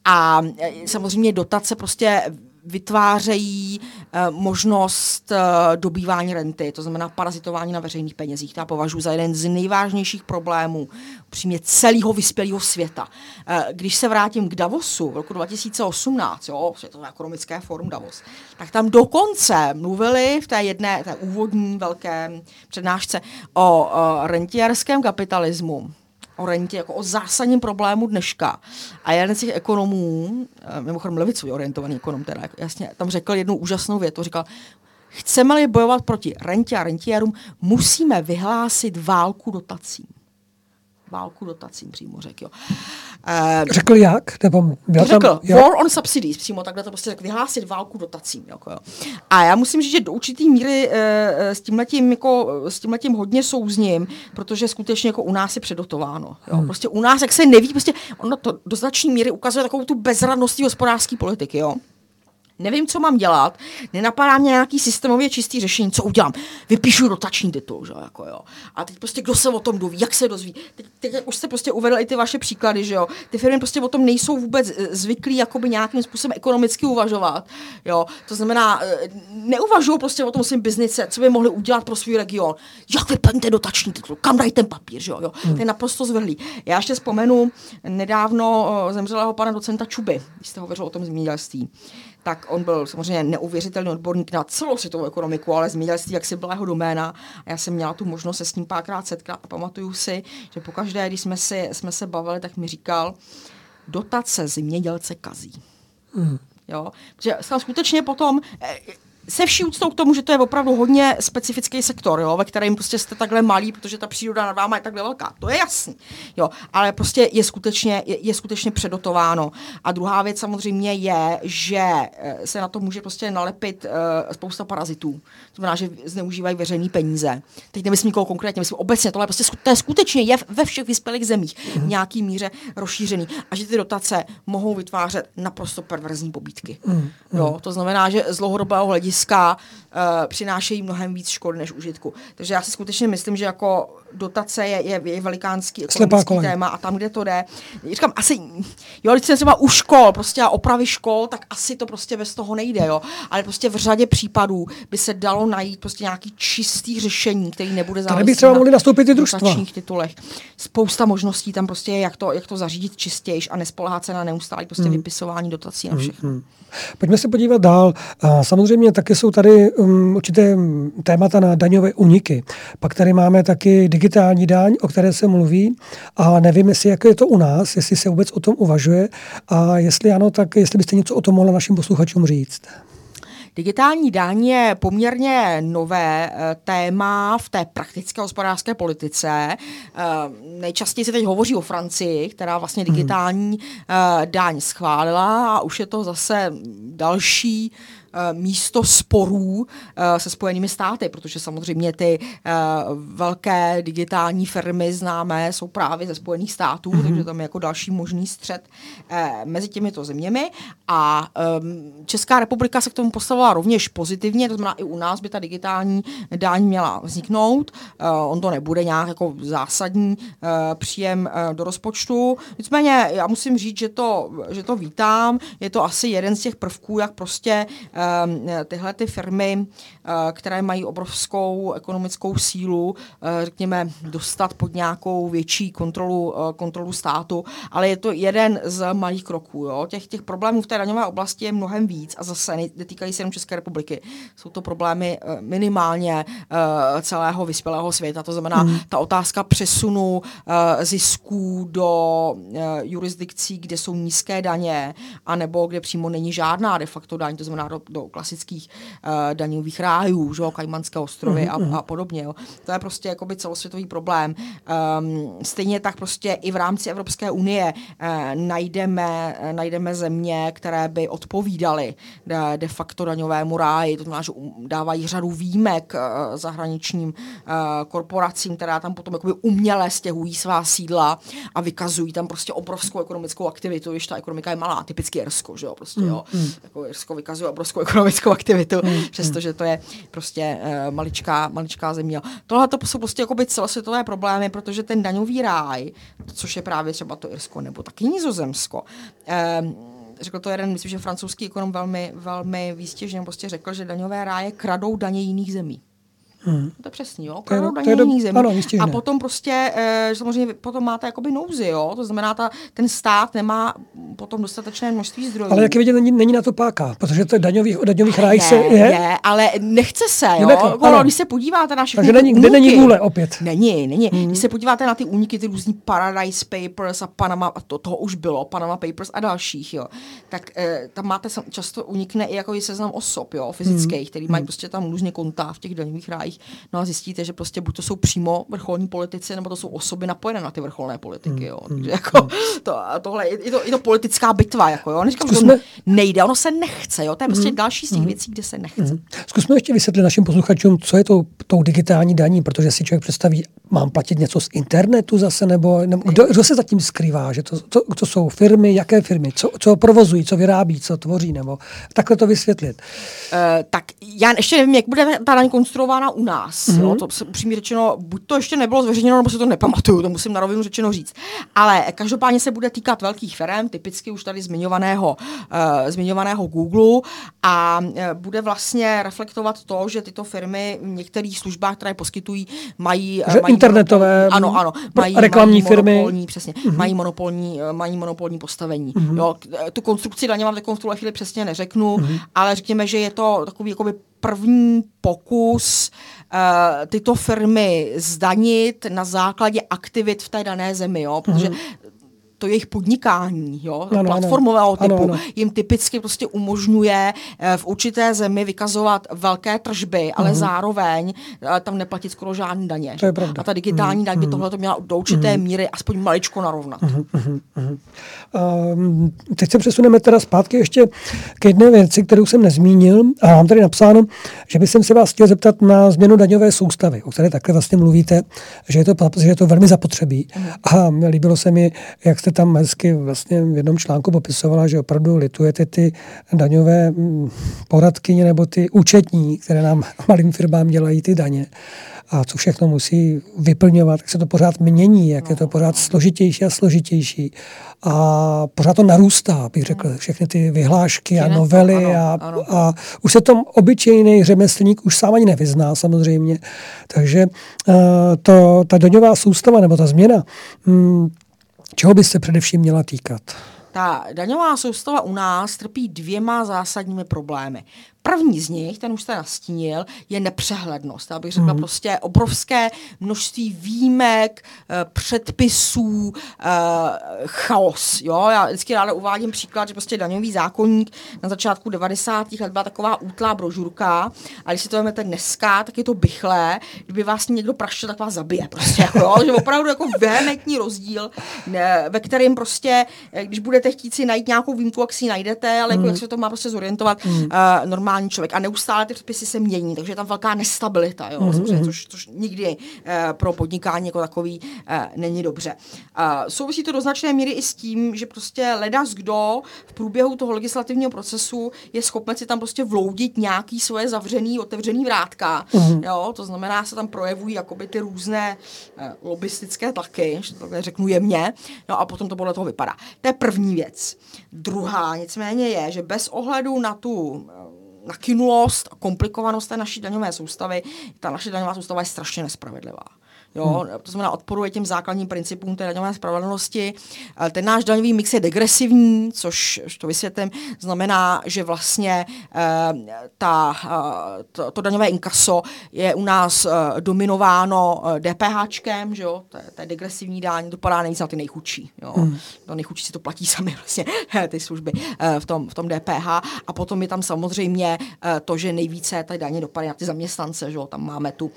A samozřejmě dotace prostě vytvářejí uh, možnost uh, dobývání renty, to znamená parazitování na veřejných penězích. To já považuji za jeden z nejvážnějších problémů přímě celého vyspělého světa. Uh, když se vrátím k Davosu v roku 2018, jo, Světové ekonomické fórum Davos, tak tam dokonce mluvili v té jedné, té úvodní velké přednášce o rentiérském kapitalismu o rentě jako o zásadním problému dneška. A jeden z těch ekonomů, eh, mimochodem levicový orientovaný ekonom, teda jasně, tam řekl jednu úžasnou větu, říkal, chceme-li bojovat proti rentě a rentiérům, musíme vyhlásit válku dotacím válku dotacím přímo řekl. Jo. Uh, řekl jak? Nebo byl řekl, tam, jo? war on subsidies, přímo takhle to prostě tak vyhlásit válku dotacím. Jako, jo. A já musím říct, že do určitý míry uh, s tímhletím, jako, s tímhletím hodně souzním, protože skutečně jako u nás je předotováno. Jo. Hmm. Prostě u nás, jak se neví, prostě ono to do značné míry ukazuje takovou tu bezradnost hospodářské politiky. Jo nevím, co mám dělat, nenapadá mě nějaký systémově čistý řešení, co udělám. Vypíšu rotační titul, že jako jo. A teď prostě kdo se o tom doví, jak se dozví. Teď, teď už jste prostě uvedl i ty vaše příklady, že jo. Ty firmy prostě o tom nejsou vůbec eh, zvyklí jakoby nějakým způsobem ekonomicky uvažovat, jo. To znamená, eh, neuvažují prostě o tom svým biznice, co by mohli udělat pro svůj region. Jak vyplňte dotační titul, kam dají ten papír, že jo. jo. Hmm. To je naprosto zvrhlý. Já ještě vzpomenu nedávno eh, zemřelého pana docenta Čuby, když jste hovořil o tom zemědělství tak on byl samozřejmě neuvěřitelný odborník na celou světovou ekonomiku, ale zemědělství jak si byla jeho doména. A já jsem měla tu možnost se s ním párkrát setkat a pamatuju si, že pokaždé, když jsme, si, jsme se bavili, tak mi říkal, dotace zemědělce kazí. Mm. Jo? Protože tam skutečně potom, eh, se vší úctou k tomu, že to je opravdu hodně specifický sektor, jo, ve kterém prostě jste takhle malý, protože ta příroda nad váma je takhle velká. To je jasný. Jo, ale prostě je skutečně, je, je skutečně předotováno. A druhá věc samozřejmě je, že eh, se na to může prostě nalepit uh, spousta parazitů. To znamená, že zneužívají veřejné peníze. Teď nemyslím nikoho konkrétně, myslím obecně, tohle prostě to je skutečně je ve všech vyspělých zemích v mhm. nějaký míře rozšířený. A že ty dotace mohou vytvářet naprosto perverzní pobídky. Mm. Jo, to znamená, že z dlouhodobého hlediska hlediska uh, přinášejí mnohem víc škody než užitku. Takže já si skutečně myslím, že jako dotace je, je, je velikánský ekonomický téma a tam, kde to jde, říkám, asi, jo, když se třeba u škol, prostě a opravy škol, tak asi to prostě bez toho nejde, jo, ale prostě v řadě případů by se dalo najít prostě nějaký čistý řešení, který nebude záviset by třeba mohli nastoupit i družstva. titulech. Spousta možností tam prostě je, jak to, jak to zařídit čistějš a nespolehat se na neustálý prostě hmm. vypisování dotací na hmm, všechno. Hmm. Pojďme se podívat dál. Samozřejmě taky jsou tady um, určité témata na daňové uniky. Pak tady máme taky digitální daň, o které se mluví a nevím, jestli jak je to u nás, jestli se vůbec o tom uvažuje a jestli ano, tak jestli byste něco o tom mohla našim posluchačům říct. Digitální daň je poměrně nové eh, téma v té praktické hospodářské politice. Eh, nejčastěji se teď hovoří o Francii, která vlastně hmm. digitální hmm. daň schválila a už je to zase další Eh, místo sporů eh, se Spojenými státy, protože samozřejmě ty eh, velké digitální firmy známé jsou právě ze Spojených států, mm-hmm. takže tam je jako další možný střed mezi těmito zeměmi. A ehm, Česká republika se k tomu postavila rovněž pozitivně, to znamená i u nás by ta digitální daň měla vzniknout. On to nebude nějak jako zásadní příjem do rozpočtu. Nicméně já musím říct, že to, že to vítám. Je to asi jeden z těch prvků, jak prostě tyhle ty firmy, které mají obrovskou ekonomickou sílu, řekněme, dostat pod nějakou větší kontrolu, kontrolu státu, ale je to jeden z malých kroků. Jo? Těch, těch problémů v té daňové oblasti je mnohem víc a zase netýkají se jenom České republiky. Jsou to problémy minimálně celého vyspělého světa. To znamená, hmm. ta otázka přesunu zisků do jurisdikcí, kde jsou nízké daně, anebo kde přímo není žádná de facto daň, to znamená do, do klasických uh, daňových rájů, že jo, Kajmanské ostrovy mm-hmm. a, mhm. a podobně. Jo. To je prostě jakoby celosvětový problém. Um, stejně tak prostě i v rámci Evropské unie uh, najdeme, uh, najdeme země, které by odpovídaly de, de facto daňovému ráji, to znamená, že dávají řadu výjimek uh, zahraničním uh, korporacím, které tam potom jakoby uměle stěhují svá sídla a vykazují tam prostě obrovskou ekonomickou aktivitu, když ta ekonomika je malá, typicky Irsko, že jo, prostě mm, jo. Mm. Jako Irsko vykazuje obrovskou ekonomickou aktivitu, mm, přestože to je prostě uh, maličká, maličká země. Tohle to jsou prostě jakoby celosvětové problémy, protože ten daňový ráj, což je právě třeba to Irsko nebo taky Nizozemsko, um, řekl to jeden, myslím, že francouzský ekonom velmi, velmi výstěžně prostě řekl, že daňové ráje kradou daně jiných zemí. Hmm. To je přesně, jo. To je do, ano, a potom prostě, e, samozřejmě potom máte jakoby nouzy, jo. To znamená, ta, ten stát nemá potom dostatečné množství zdrojů. Ale jak je vidět, není, není na to páka, protože to je daňových, daňových ráj se je. je. ale nechce se, jo. Nekle, ano. Když se podíváte na všechny Takže není, kde není vůle opět. Není, není. Hmm. Když se podíváte na ty úniky, ty různý Paradise Papers a Panama, a to, toho už bylo, Panama Papers a dalších, jo, tak e, tam máte často unikne i jako seznam osob, jo, fyzických, hmm. který mají hmm. prostě tam různě konta v těch daňových rájích No a zjistíte, že prostě buď to jsou přímo vrcholní politici, nebo to jsou osoby napojené na ty vrcholné politiky. Jo. Hmm. Takže jako hmm. to, tohle je, to, je to politická bitva. Jako, jo. Neříkám, Zkusme... že to nejde, ono se nechce. Jo. To je prostě další z těch věcí, kde se nechce. Zkusme ještě vysvětlit našim posluchačům, co je to tou digitální daní, protože si člověk představí, mám platit něco z internetu zase, nebo, nebo kdo, kdo se zatím skrývá, že to, to, to jsou firmy, jaké firmy, co, co provozují, co vyrábí, co tvoří, nebo takhle to vysvětlit. Uh, tak já ještě nevím, jak bude ta daň konstruována u nás. Mm-hmm. Jo? To se upřímně řečeno, buď to ještě nebylo zveřejněno, nebo se to nepamatuju, to musím na rovinu řečeno říct. Ale každopádně se bude týkat velkých firm, typicky už tady zmiňovaného, uh, zmiňovaného Google a uh, bude vlastně reflektovat to, že tyto firmy v některých službách, které poskytují, mají, že mají internetové ano, ano, mají, reklamní mají firmy. Přesně, mm-hmm. mají, monopolní, mají monopolní postavení. Mm-hmm. Jo, tu konstrukci daně vám v tuhle chvíli přesně neřeknu, mm-hmm. ale řekněme, že je to takový jakoby první pokus uh, tyto firmy zdanit na základě aktivit v té dané zemi, jo? protože mm-hmm to jejich podnikání, jo, ano, platformového ano, typu, ano, ano. jim typicky prostě umožňuje eh, v určité zemi vykazovat velké tržby, ale uh-huh. zároveň eh, tam neplatit skoro žádný daně. To je pravda. A ta digitální uh-huh. daň by mhm. tohle to měla do určité uh-huh. míry aspoň maličko narovnat. Uh-huh. Uh-huh. Um, teď se přesuneme teda zpátky ještě k jedné věci, kterou jsem nezmínil a mám tady napsáno, že bych se vás chtěl zeptat na změnu daňové soustavy, o které také vlastně mluvíte, že je to, že je to velmi zapotřebí. Uh-huh. A líbilo se mi, jak jste tam hezky vlastně v jednom článku popisovala, že opravdu litujete ty daňové mm, poradkyně nebo ty účetní, které nám *laughs* malým firmám dělají ty daně a co všechno musí vyplňovat, jak se to pořád mění, jak je to pořád složitější a složitější. A pořád to narůstá, bych řekl, všechny ty vyhlášky a novely a, a už se tom obyčejný řemeslník už sám ani nevyzná samozřejmě. Takže uh, to, ta daňová soustava nebo ta změna, um, Čeho by se především měla týkat? Ta daňová soustava u nás trpí dvěma zásadními problémy. První z nich, ten už jste nastínil, je nepřehlednost. Já bych řekla mm. prostě obrovské množství výjimek, eh, předpisů, eh, chaos. Jo? Já vždycky ráda uvádím příklad, že prostě daňový zákonník na začátku 90. let byla taková útlá brožurka a když si to vezmete dneska, tak je to bychlé. Kdyby vás někdo prašil, tak vás zabije. Prostě, jako, jo? že opravdu jako vehementní rozdíl, ne, ve kterém prostě, eh, když budete chtít si najít nějakou výjimku, jak si ji najdete, ale jako, mm. jak se to má prostě zorientovat mm. uh, normálně normální člověk a neustále ty předpisy se mění, takže je tam velká nestabilita, jo, mm-hmm. což, což nikdy uh, pro podnikání jako takový uh, není dobře. Uh, souvisí to do značné míry i s tím, že prostě ledas kdo v průběhu toho legislativního procesu je schopen si tam prostě vloudit nějaký svoje zavřený, otevřený vrátka, mm-hmm. jo, to znamená, se tam projevují jakoby ty různé uh, lobistické tlaky, že to takhle řeknu jemně, no a potom to podle toho vypadá. To je první věc. Druhá nicméně je, že bez ohledu na tu nakynulost a komplikovanost té naší daňové soustavy. Ta naše daňová soustava je strašně nespravedlivá. Jo? Hmm. To znamená, odporuje těm základním principům té daňové spravedlnosti. Ten náš daňový mix je degresivní, což, to vysvětlím, znamená, že vlastně eh, ta, eh, to, to daňové inkaso je u nás eh, dominováno DPHčkem, že jo? To, je, to je degresivní daň, dopadá nejvíc na ty nejchudší. Jo? Hmm. To nejchudší si to platí *laughs* sami vlastně, ty služby v tom, v tom DPH. A potom je tam samozřejmě to, že nejvíce ty daně dopadají na ty zaměstnance, že jo? Tam máme tu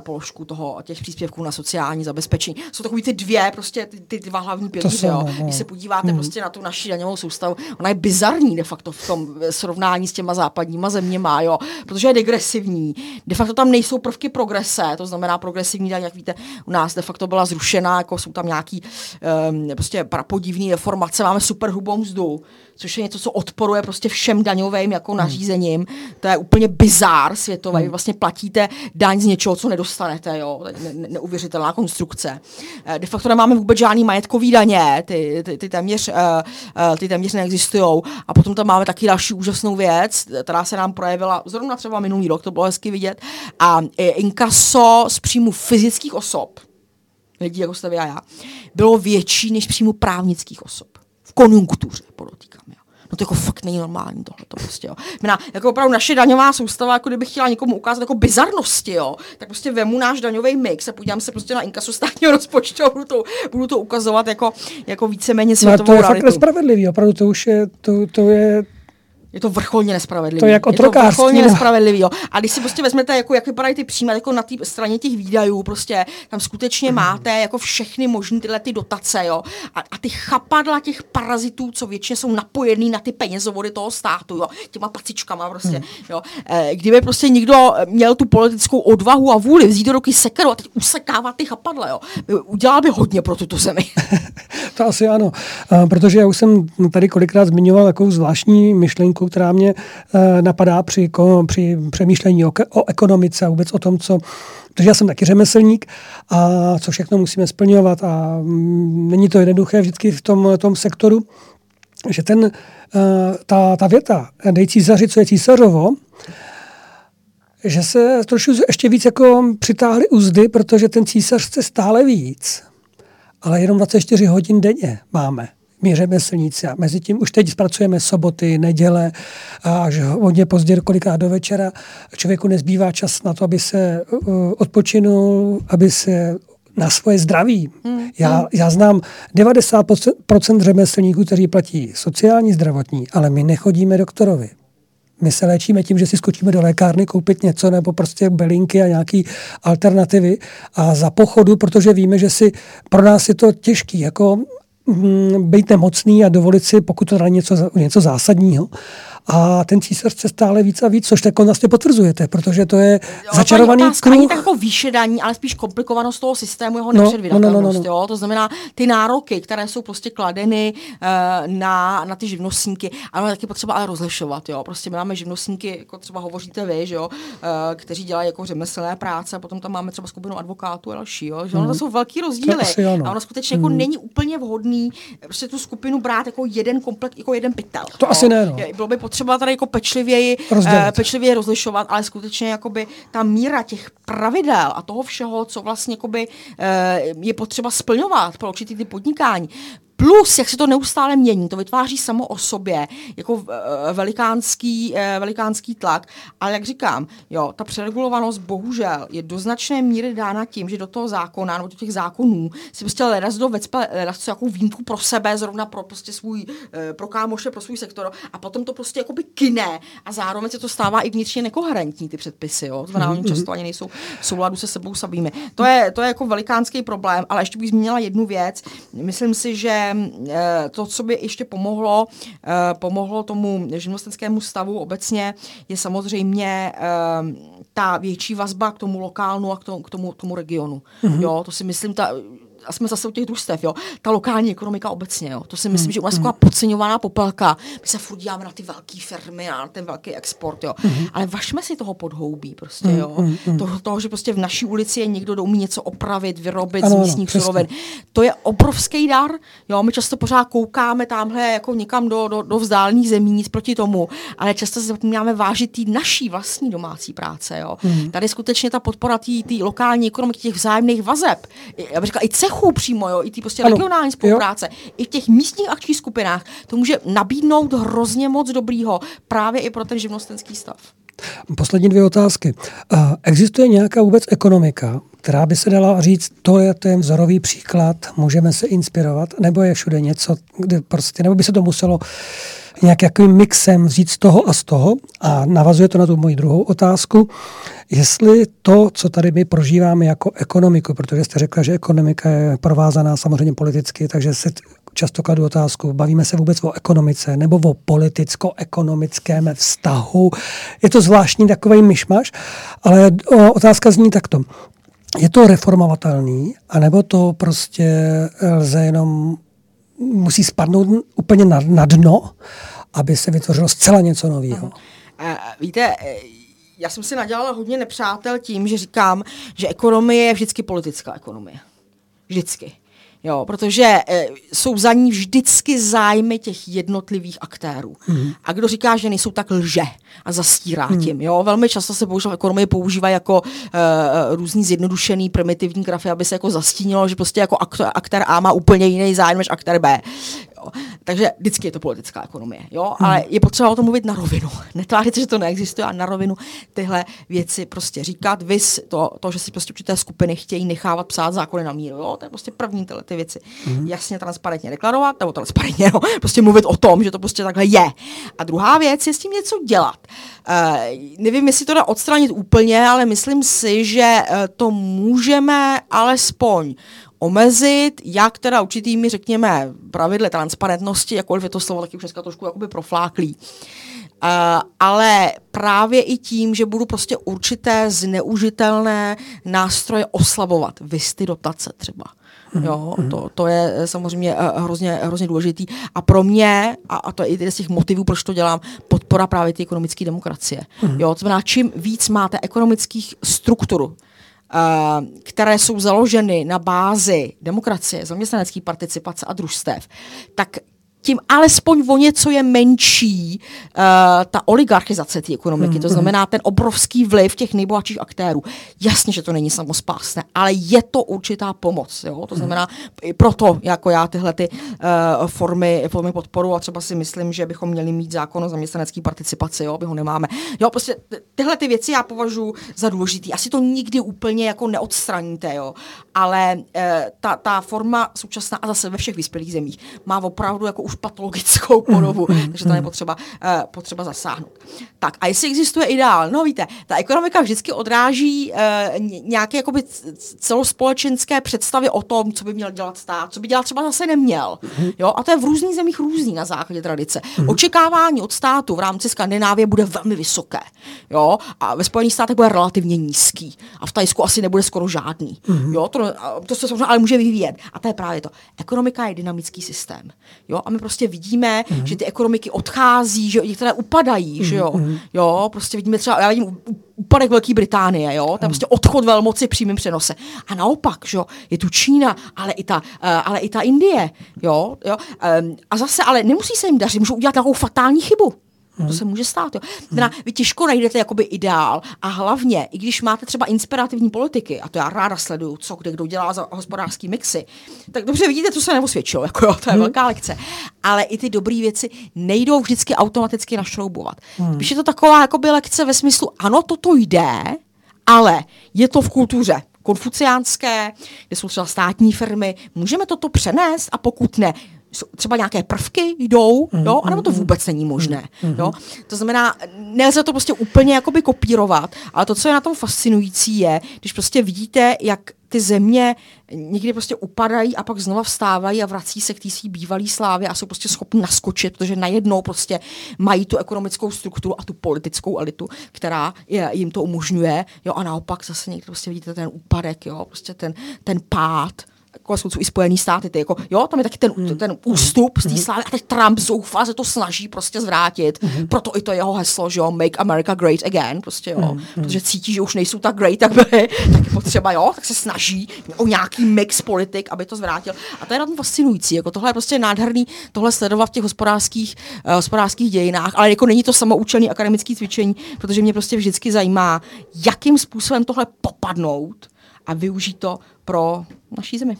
položku toho, těch příspěvků na sociální zabezpečení. Jsou takový ty dvě, prostě ty, ty dva hlavní pilíře. Jo. Když se podíváte hmm. prostě na tu naši daňovou soustavu, ona je bizarní de facto v tom srovnání s těma západníma zeměma, jo, protože je degresivní. De facto tam nejsou prvky progrese, to znamená progresivní daň, jak víte, u nás de facto byla zrušena, jako jsou tam nějaký um, prostě prapodivný deformace, máme super hrubou mzdu, což je něco, co odporuje prostě všem daňovým jako hmm. nařízením. To je úplně bizár světový. Hmm. Vlastně platíte daň z něčeho, co nedostanete, jo. Ne, ne, neuvěřitelná konstrukce. Eh, de facto nemáme vůbec žádný majetkový daně, ty, ty, ty, téměř, uh, uh, ty téměř neexistují. A potom tam máme taky další úžasnou věc, která se nám projevila zrovna třeba minulý rok, to bylo hezky vidět. A inkaso z příjmu fyzických osob, lidí jako jste vy a já, bylo větší než příjmu právnických osob konjunktuře, podotýkám. Jo. No to jako fakt není normální tohle to prostě, jo. Měna, jako opravdu naše daňová soustava, jako kdybych chtěla někomu ukázat jako bizarnosti, jo, tak prostě vemu náš daňový mix a podívám se prostě na inkasu státního *laughs* rozpočtu a budu to, budu to ukazovat jako, jako víceméně světovou no, to je realitu. fakt nespravedlivý, opravdu to už je, to, to je, je to vrcholně nespravedlivý. To je jako to vrcholně no. nespravedlivý. Jo. A když si prostě vezmete, jako, jak vypadají ty příjmy, jako na té straně těch výdajů, prostě tam skutečně mm. máte jako všechny možné tyhle ty dotace, jo. A, a, ty chapadla těch parazitů, co většině jsou napojený na ty penězovody toho státu, jo. Těma pacičkama prostě, mm. jo. E, kdyby prostě někdo měl tu politickou odvahu a vůli vzít do ruky sekeru a teď usekávat ty chapadla, jo. Udělal by hodně pro tuto zemi. *laughs* to asi ano, a, protože já už jsem tady kolikrát zmiňoval takovou zvláštní myšlenku, myšlenku, která mě eh, napadá při, při přemýšlení o, o ekonomice a vůbec o tom, co Protože já jsem taky řemeslník a co všechno musíme splňovat a mm, není to jednoduché vždycky v tom, tom sektoru, že ten, eh, ta, ta věta, dej císaři, co je císařovo, že se trošku ještě víc jako přitáhly uzdy, protože ten císař chce stále víc, ale jenom 24 hodin denně máme my řemeslníci. A mezi tím už teď zpracujeme soboty, neděle, až hodně pozdě, kolikrát do večera. Člověku nezbývá čas na to, aby se uh, odpočinul, aby se na svoje zdraví. Hmm. Já, hmm. já znám 90% řemeslníků, kteří platí sociální zdravotní, ale my nechodíme doktorovi. My se léčíme tím, že si skočíme do lékárny koupit něco nebo prostě belinky a nějaké alternativy a za pochodu, protože víme, že si pro nás je to těžký, jako být nemocný a dovolit si, pokud to něco, něco zásadního, a ten císař chce stále víc a víc, což tak vlastně potvrzujete, protože to je jo, začarovaný to kruh. Není tak jako výšedání, ale spíš komplikovanost toho systému, jeho no, nepředvídatelnost. No, no, no, no. Jo? To znamená, ty nároky, které jsou prostě kladeny uh, na, na ty živnostníky, ano, taky potřeba ale rozlišovat. Jo? Prostě my máme živnostníky, jako třeba hovoříte vy, že jo? Uh, kteří dělají jako řemeslné práce, a potom tam máme třeba skupinu advokátů a další. Jo? Že? Hmm. to jsou velký rozdíly. A ono skutečně jako hmm. jako není úplně vhodný prostě tu skupinu brát jako jeden komplet, jako jeden pytel. To jo? asi ne. No. Bylo by potřeba tady jako pečlivěji, uh, pečlivěji rozlišovat, ale skutečně jakoby ta míra těch pravidel a toho všeho, co vlastně jakoby, uh, je potřeba splňovat pro určitý ty podnikání, Plus, jak se to neustále mění, to vytváří samo o sobě jako eh, velikánský, eh, velikánský tlak. Ale jak říkám, jo, ta přeregulovanost bohužel je do značné míry dána tím, že do toho zákona nebo do těch zákonů si prostě ledas do vecpe, ledas co jakou výjimku pro sebe, zrovna pro prostě svůj, eh, pro kámoše, pro svůj sektor a potom to prostě jakoby kine a zároveň se to stává i vnitřně nekoherentní ty předpisy, jo. To znamená, oni často ani nejsou v souladu se sebou samými. To je, to je jako velikánský problém, ale ještě bych zmínila jednu věc. Myslím si, že Eh, to, co by ještě pomohlo, eh, pomohlo tomu živnostenskému stavu obecně, je samozřejmě eh, ta větší vazba k tomu lokálnu a k tomu, k tomu, k tomu regionu. Mm-hmm. Jo, to si myslím, ta, a jsme zase u těch družstev, jo, ta lokální ekonomika obecně, jo, to si myslím, hmm. že u nás je taková podceňovaná popelka, my se furt díváme na ty velké firmy a na ten velký export, jo, hmm. ale vašme si toho podhoubí prostě, jo, hmm. toho, toho, že prostě v naší ulici je někdo, kdo umí něco opravit, vyrobit ano, z místních surovin, to je obrovský dar, jo, my často pořád koukáme tamhle jako někam do, do, do vzdálených zemí, nic proti tomu, ale často se zapomínáme vážit tý naší vlastní domácí práce, jo. Hmm. Tady skutečně ta podpora té lokální ekonomiky, těch vzájemných vazeb, já bych řekla i cechů přímo, jo, i ty prostě ano. regionální spolupráce, jo. i v těch místních akčních skupinách, to může nabídnout hrozně moc dobrýho právě i pro ten živnostenský stav. Poslední dvě otázky. Existuje nějaká vůbec ekonomika, která by se dala říct, to je ten vzorový příklad, můžeme se inspirovat, nebo je všude něco, kde prostě, nebo by se to muselo nějakým mixem vzít z toho a z toho a navazuje to na tu moji druhou otázku, jestli to, co tady my prožíváme jako ekonomiku, protože jste řekla, že ekonomika je provázaná samozřejmě politicky, takže se často kladu otázku, bavíme se vůbec o ekonomice nebo o politicko-ekonomickém vztahu. Je to zvláštní takový myšmaš, ale otázka zní takto. Je to reformovatelný, anebo to prostě lze jenom musí spadnout úplně na, na dno, aby se vytvořilo zcela něco nového. Uh, víte, e, já jsem si nadělala hodně nepřátel tím, že říkám, že ekonomie je vždycky politická ekonomie. Vždycky. Jo, protože e, jsou za ní vždycky zájmy těch jednotlivých aktérů. Mm. A kdo říká, že nejsou tak lže a zastírá mm. tím. Jo? Velmi často se bohužel v ekonomii používají jako e, různý zjednodušený primitivní grafy, aby se jako zastínilo, že prostě jako aktor, aktér A má úplně jiný zájem než aktér B. Takže vždycky je to politická ekonomie, jo, hmm. ale je potřeba o tom mluvit na rovinu. *laughs* Netvářit, že to neexistuje a na rovinu tyhle věci prostě říkat. Vys to, to, že si prostě určité skupiny chtějí nechávat psát zákony na míru, jo, to je prostě první tyhle ty věci. Hmm. Jasně, transparentně deklarovat, nebo transparentně, *laughs* no, prostě mluvit o tom, že to prostě takhle je. A druhá věc je s tím něco dělat. Uh, nevím, jestli to dá odstranit úplně, ale myslím si, že uh, to můžeme alespoň omezit, jak teda určitými, řekněme, pravidly transparentnosti, jakkoliv je to slovo taky už dneska trošku jakoby profláklý. Uh, ale právě i tím, že budu prostě určité zneužitelné nástroje oslabovat, vysty dotace třeba. Jo, mhm. to, to je eh, samozřejmě uh, hrozně, hrozně důležitý. A pro mě, a, a to je i z těch motivů, proč to dělám, podpora právě té ekonomické demokracie. Mm. Jo, to znamená, čím víc máte ekonomických struktur, Eh, které jsou založeny na bázi demokracie, zaměstnanecké participace a družstev, tak tím alespoň o něco je menší uh, ta oligarchizace té ekonomiky, to mm-hmm. znamená ten obrovský vliv těch nejbohatších aktérů. Jasně, že to není samospásné, ale je to určitá pomoc. Jo? To znamená, i proto jako já tyhle ty, uh, formy, formy podporu a třeba si myslím, že bychom měli mít zákon o zaměstnanecké participaci, jo? aby ho nemáme. Jo, prostě tyhle ty věci já považuji za důležitý. Asi to nikdy úplně jako neodstraníte, jo? ale uh, ta, ta forma současná a zase ve všech vyspělých zemích má opravdu jako už už patologickou podobu, mm, mm, takže tam je potřeba, uh, potřeba zasáhnout. Tak a jestli existuje ideál? No víte, ta ekonomika vždycky odráží uh, nějaké jakoby celospolečenské představy o tom, co by měl dělat stát, co by dělat třeba zase neměl. Jo? A to je v různých zemích různý na základě tradice. Očekávání od státu v rámci Skandinávie bude velmi vysoké. Jo? A ve Spojených státech bude relativně nízký. A v Tajsku asi nebude skoro žádný. Jo? To, to se samozřejmě ale může vyvíjet. A to je právě to. Ekonomika je dynamický systém. Jo? A my prostě vidíme, mm-hmm. že ty ekonomiky odchází, že některé upadají, mm-hmm. že jo. Mhm. Jo, prostě vidíme třeba, já vidím úpadek Velké Británie, jo, je mhm. prostě odchod velmoci přímým přenose. A naopak, že jo, je tu Čína, ale i ta, uh, ale i ta Indie, jo, jo. Um, a zase, ale nemusí se jim dařit, můžou udělat takovou fatální chybu. Hmm. To se může stát. Jo. Teda, vy těžko najdete jakoby ideál a hlavně, i když máte třeba inspirativní politiky, a to já ráda sleduju, co kde kdo dělá za hospodářský mixy, tak dobře vidíte, co se neosvědčilo, jako jo, to je hmm. velká lekce. Ale i ty dobré věci nejdou vždycky automaticky našroubovat. Hmm. Když je to taková jakoby lekce ve smyslu, ano, toto jde, ale je to v kultuře konfuciánské, kde jsou třeba státní firmy, můžeme toto přenést a pokud ne, třeba nějaké prvky jdou, mm, jo, anebo to vůbec není možné. Mm, jo. To znamená, nelze to prostě úplně jakoby kopírovat, ale to, co je na tom fascinující, je, když prostě vidíte, jak ty země někdy prostě upadají a pak znova vstávají a vrací se k té svý bývalé slávě a jsou prostě schopni naskočit, protože najednou prostě mají tu ekonomickou strukturu a tu politickou elitu, která je, jim to umožňuje, jo, a naopak zase někdy prostě vidíte ten úpadek, jo, prostě ten, ten pád, jako jsou i Spojený státy, ty, jako, jo, tam je taky ten, hmm. ten ústup z té hmm. slávy a teď Trump zoufá se to snaží prostě zvrátit, hmm. proto i to jeho heslo, že jo, make America great again, prostě jo, hmm. protože cítí, že už nejsou tak great, tak byly, *laughs* tak je potřeba, jo, tak se snaží o nějaký mix politik, aby to zvrátil. A to je na tom fascinující, jako tohle je prostě nádherný, tohle sledovat v těch hospodářských, uh, hospodářských dějinách, ale jako není to samoučelný akademický cvičení, protože mě prostě vždycky zajímá, jakým způsobem tohle popadnout a využít to pro naší zemi.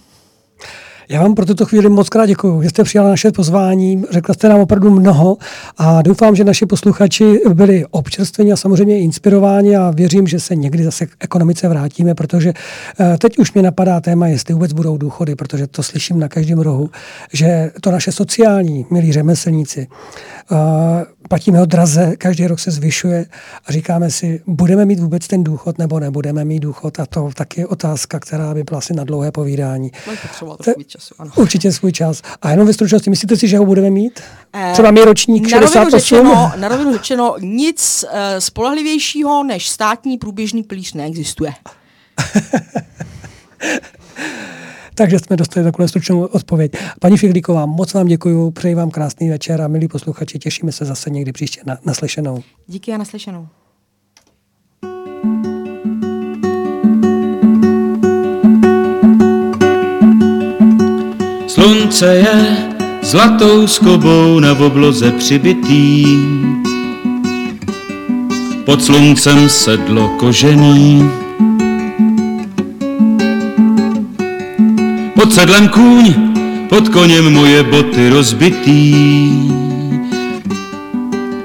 Já vám pro tuto chvíli moc krát děkuji, že jste přijala naše pozvání, řekla jste nám opravdu mnoho a doufám, že naši posluchači byli občerstveni a samozřejmě inspirováni a věřím, že se někdy zase k ekonomice vrátíme, protože eh, teď už mě napadá téma, jestli vůbec budou důchody, protože to slyším na každém rohu, že to naše sociální, milí řemeslníci, eh, platíme ho draze, každý rok se zvyšuje a říkáme si, budeme mít vůbec ten důchod nebo nebudeme mít důchod a to taky je otázka, která by byla asi na dlouhé povídání. svůj času, ano. Určitě svůj čas. A jenom ve stručnosti, myslíte si, že ho budeme mít? Eh, Třeba mi ročník 68? Řečeno, na rovinu řečeno, nic uh, spolehlivějšího než státní průběžný pilíř neexistuje. *laughs* Takže jsme dostali takovou stručnou odpověď. Paní Figlíková, moc vám děkuji, přeji vám krásný večer a milí posluchači, těšíme se zase někdy příště na, naslyšenou. Díky a naslyšenou. Slunce je zlatou skobou na obloze přibitý. Pod sluncem sedlo kožený Pod sedlem kůň, pod koněm moje boty rozbitý.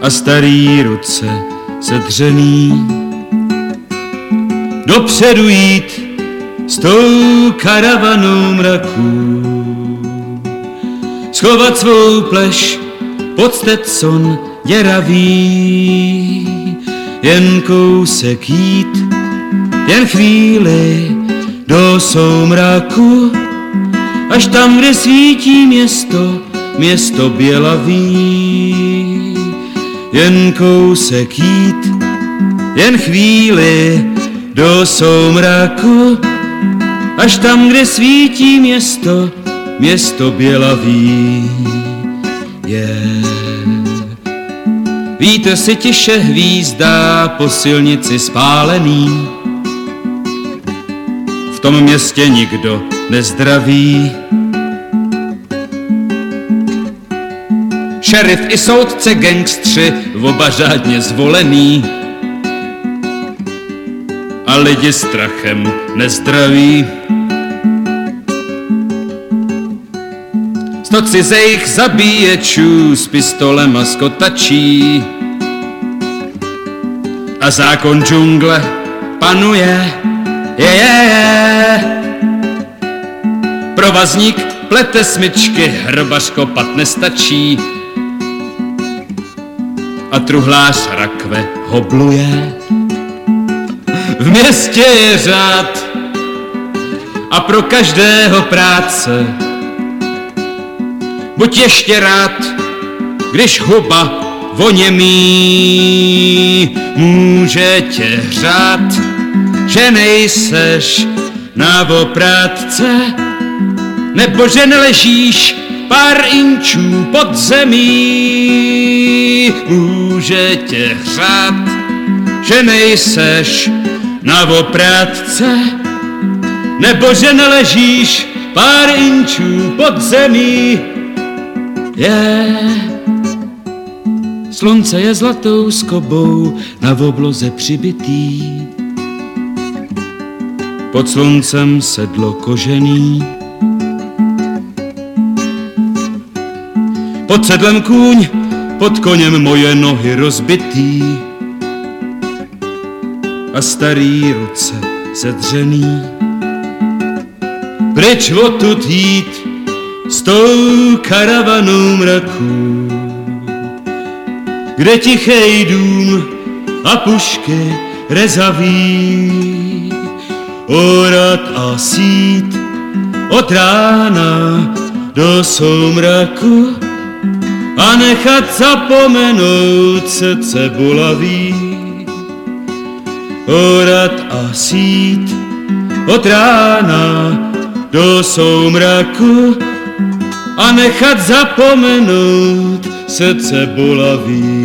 A starý ruce sedřený. Dopředu jít s tou karavanou mraků, schovat svou pleš pod Stetson děravý, jen kousek jít, jen chvíli do soumraku, až tam, kde svítí město, město bělavý. Jen kousek jít, jen chvíli do soumraku, až tam, kde svítí město, město bělavý. Je. Víte si tiše hvízdá po silnici spálený, v tom městě nikdo nezdraví. Šerif i soudce gangstři, oba řádně zvolený. A lidi strachem nezdraví. Sto cizejch zabíječů s pistolem a skotačí. A zákon džungle panuje, je, je, je. Provazník plete smyčky, hrobař kopat nestačí. A truhlář rakve hobluje. V městě je řád a pro každého práce. Buď ještě rád, když huba voněmí může tě hřát, že nejseš na oprátce nebo že neležíš pár inčů pod zemí. Může tě hřát, že nejseš na oprátce, nebo že neležíš pár inčů pod zemí. Je. Slunce je zlatou skobou na obloze přibitý. Pod sluncem sedlo kožený Pod sedlem kůň, pod koněm moje nohy rozbitý a starý ruce sedřený. Pryč odtud jít s tou karavanou mraků, kde tichej dům a pušky rezaví. Orat a sít od rána do soumraku nechat zapomenout se cebulavý. Orat a sít od rána do soumraku a nechat zapomenout srdce bolaví.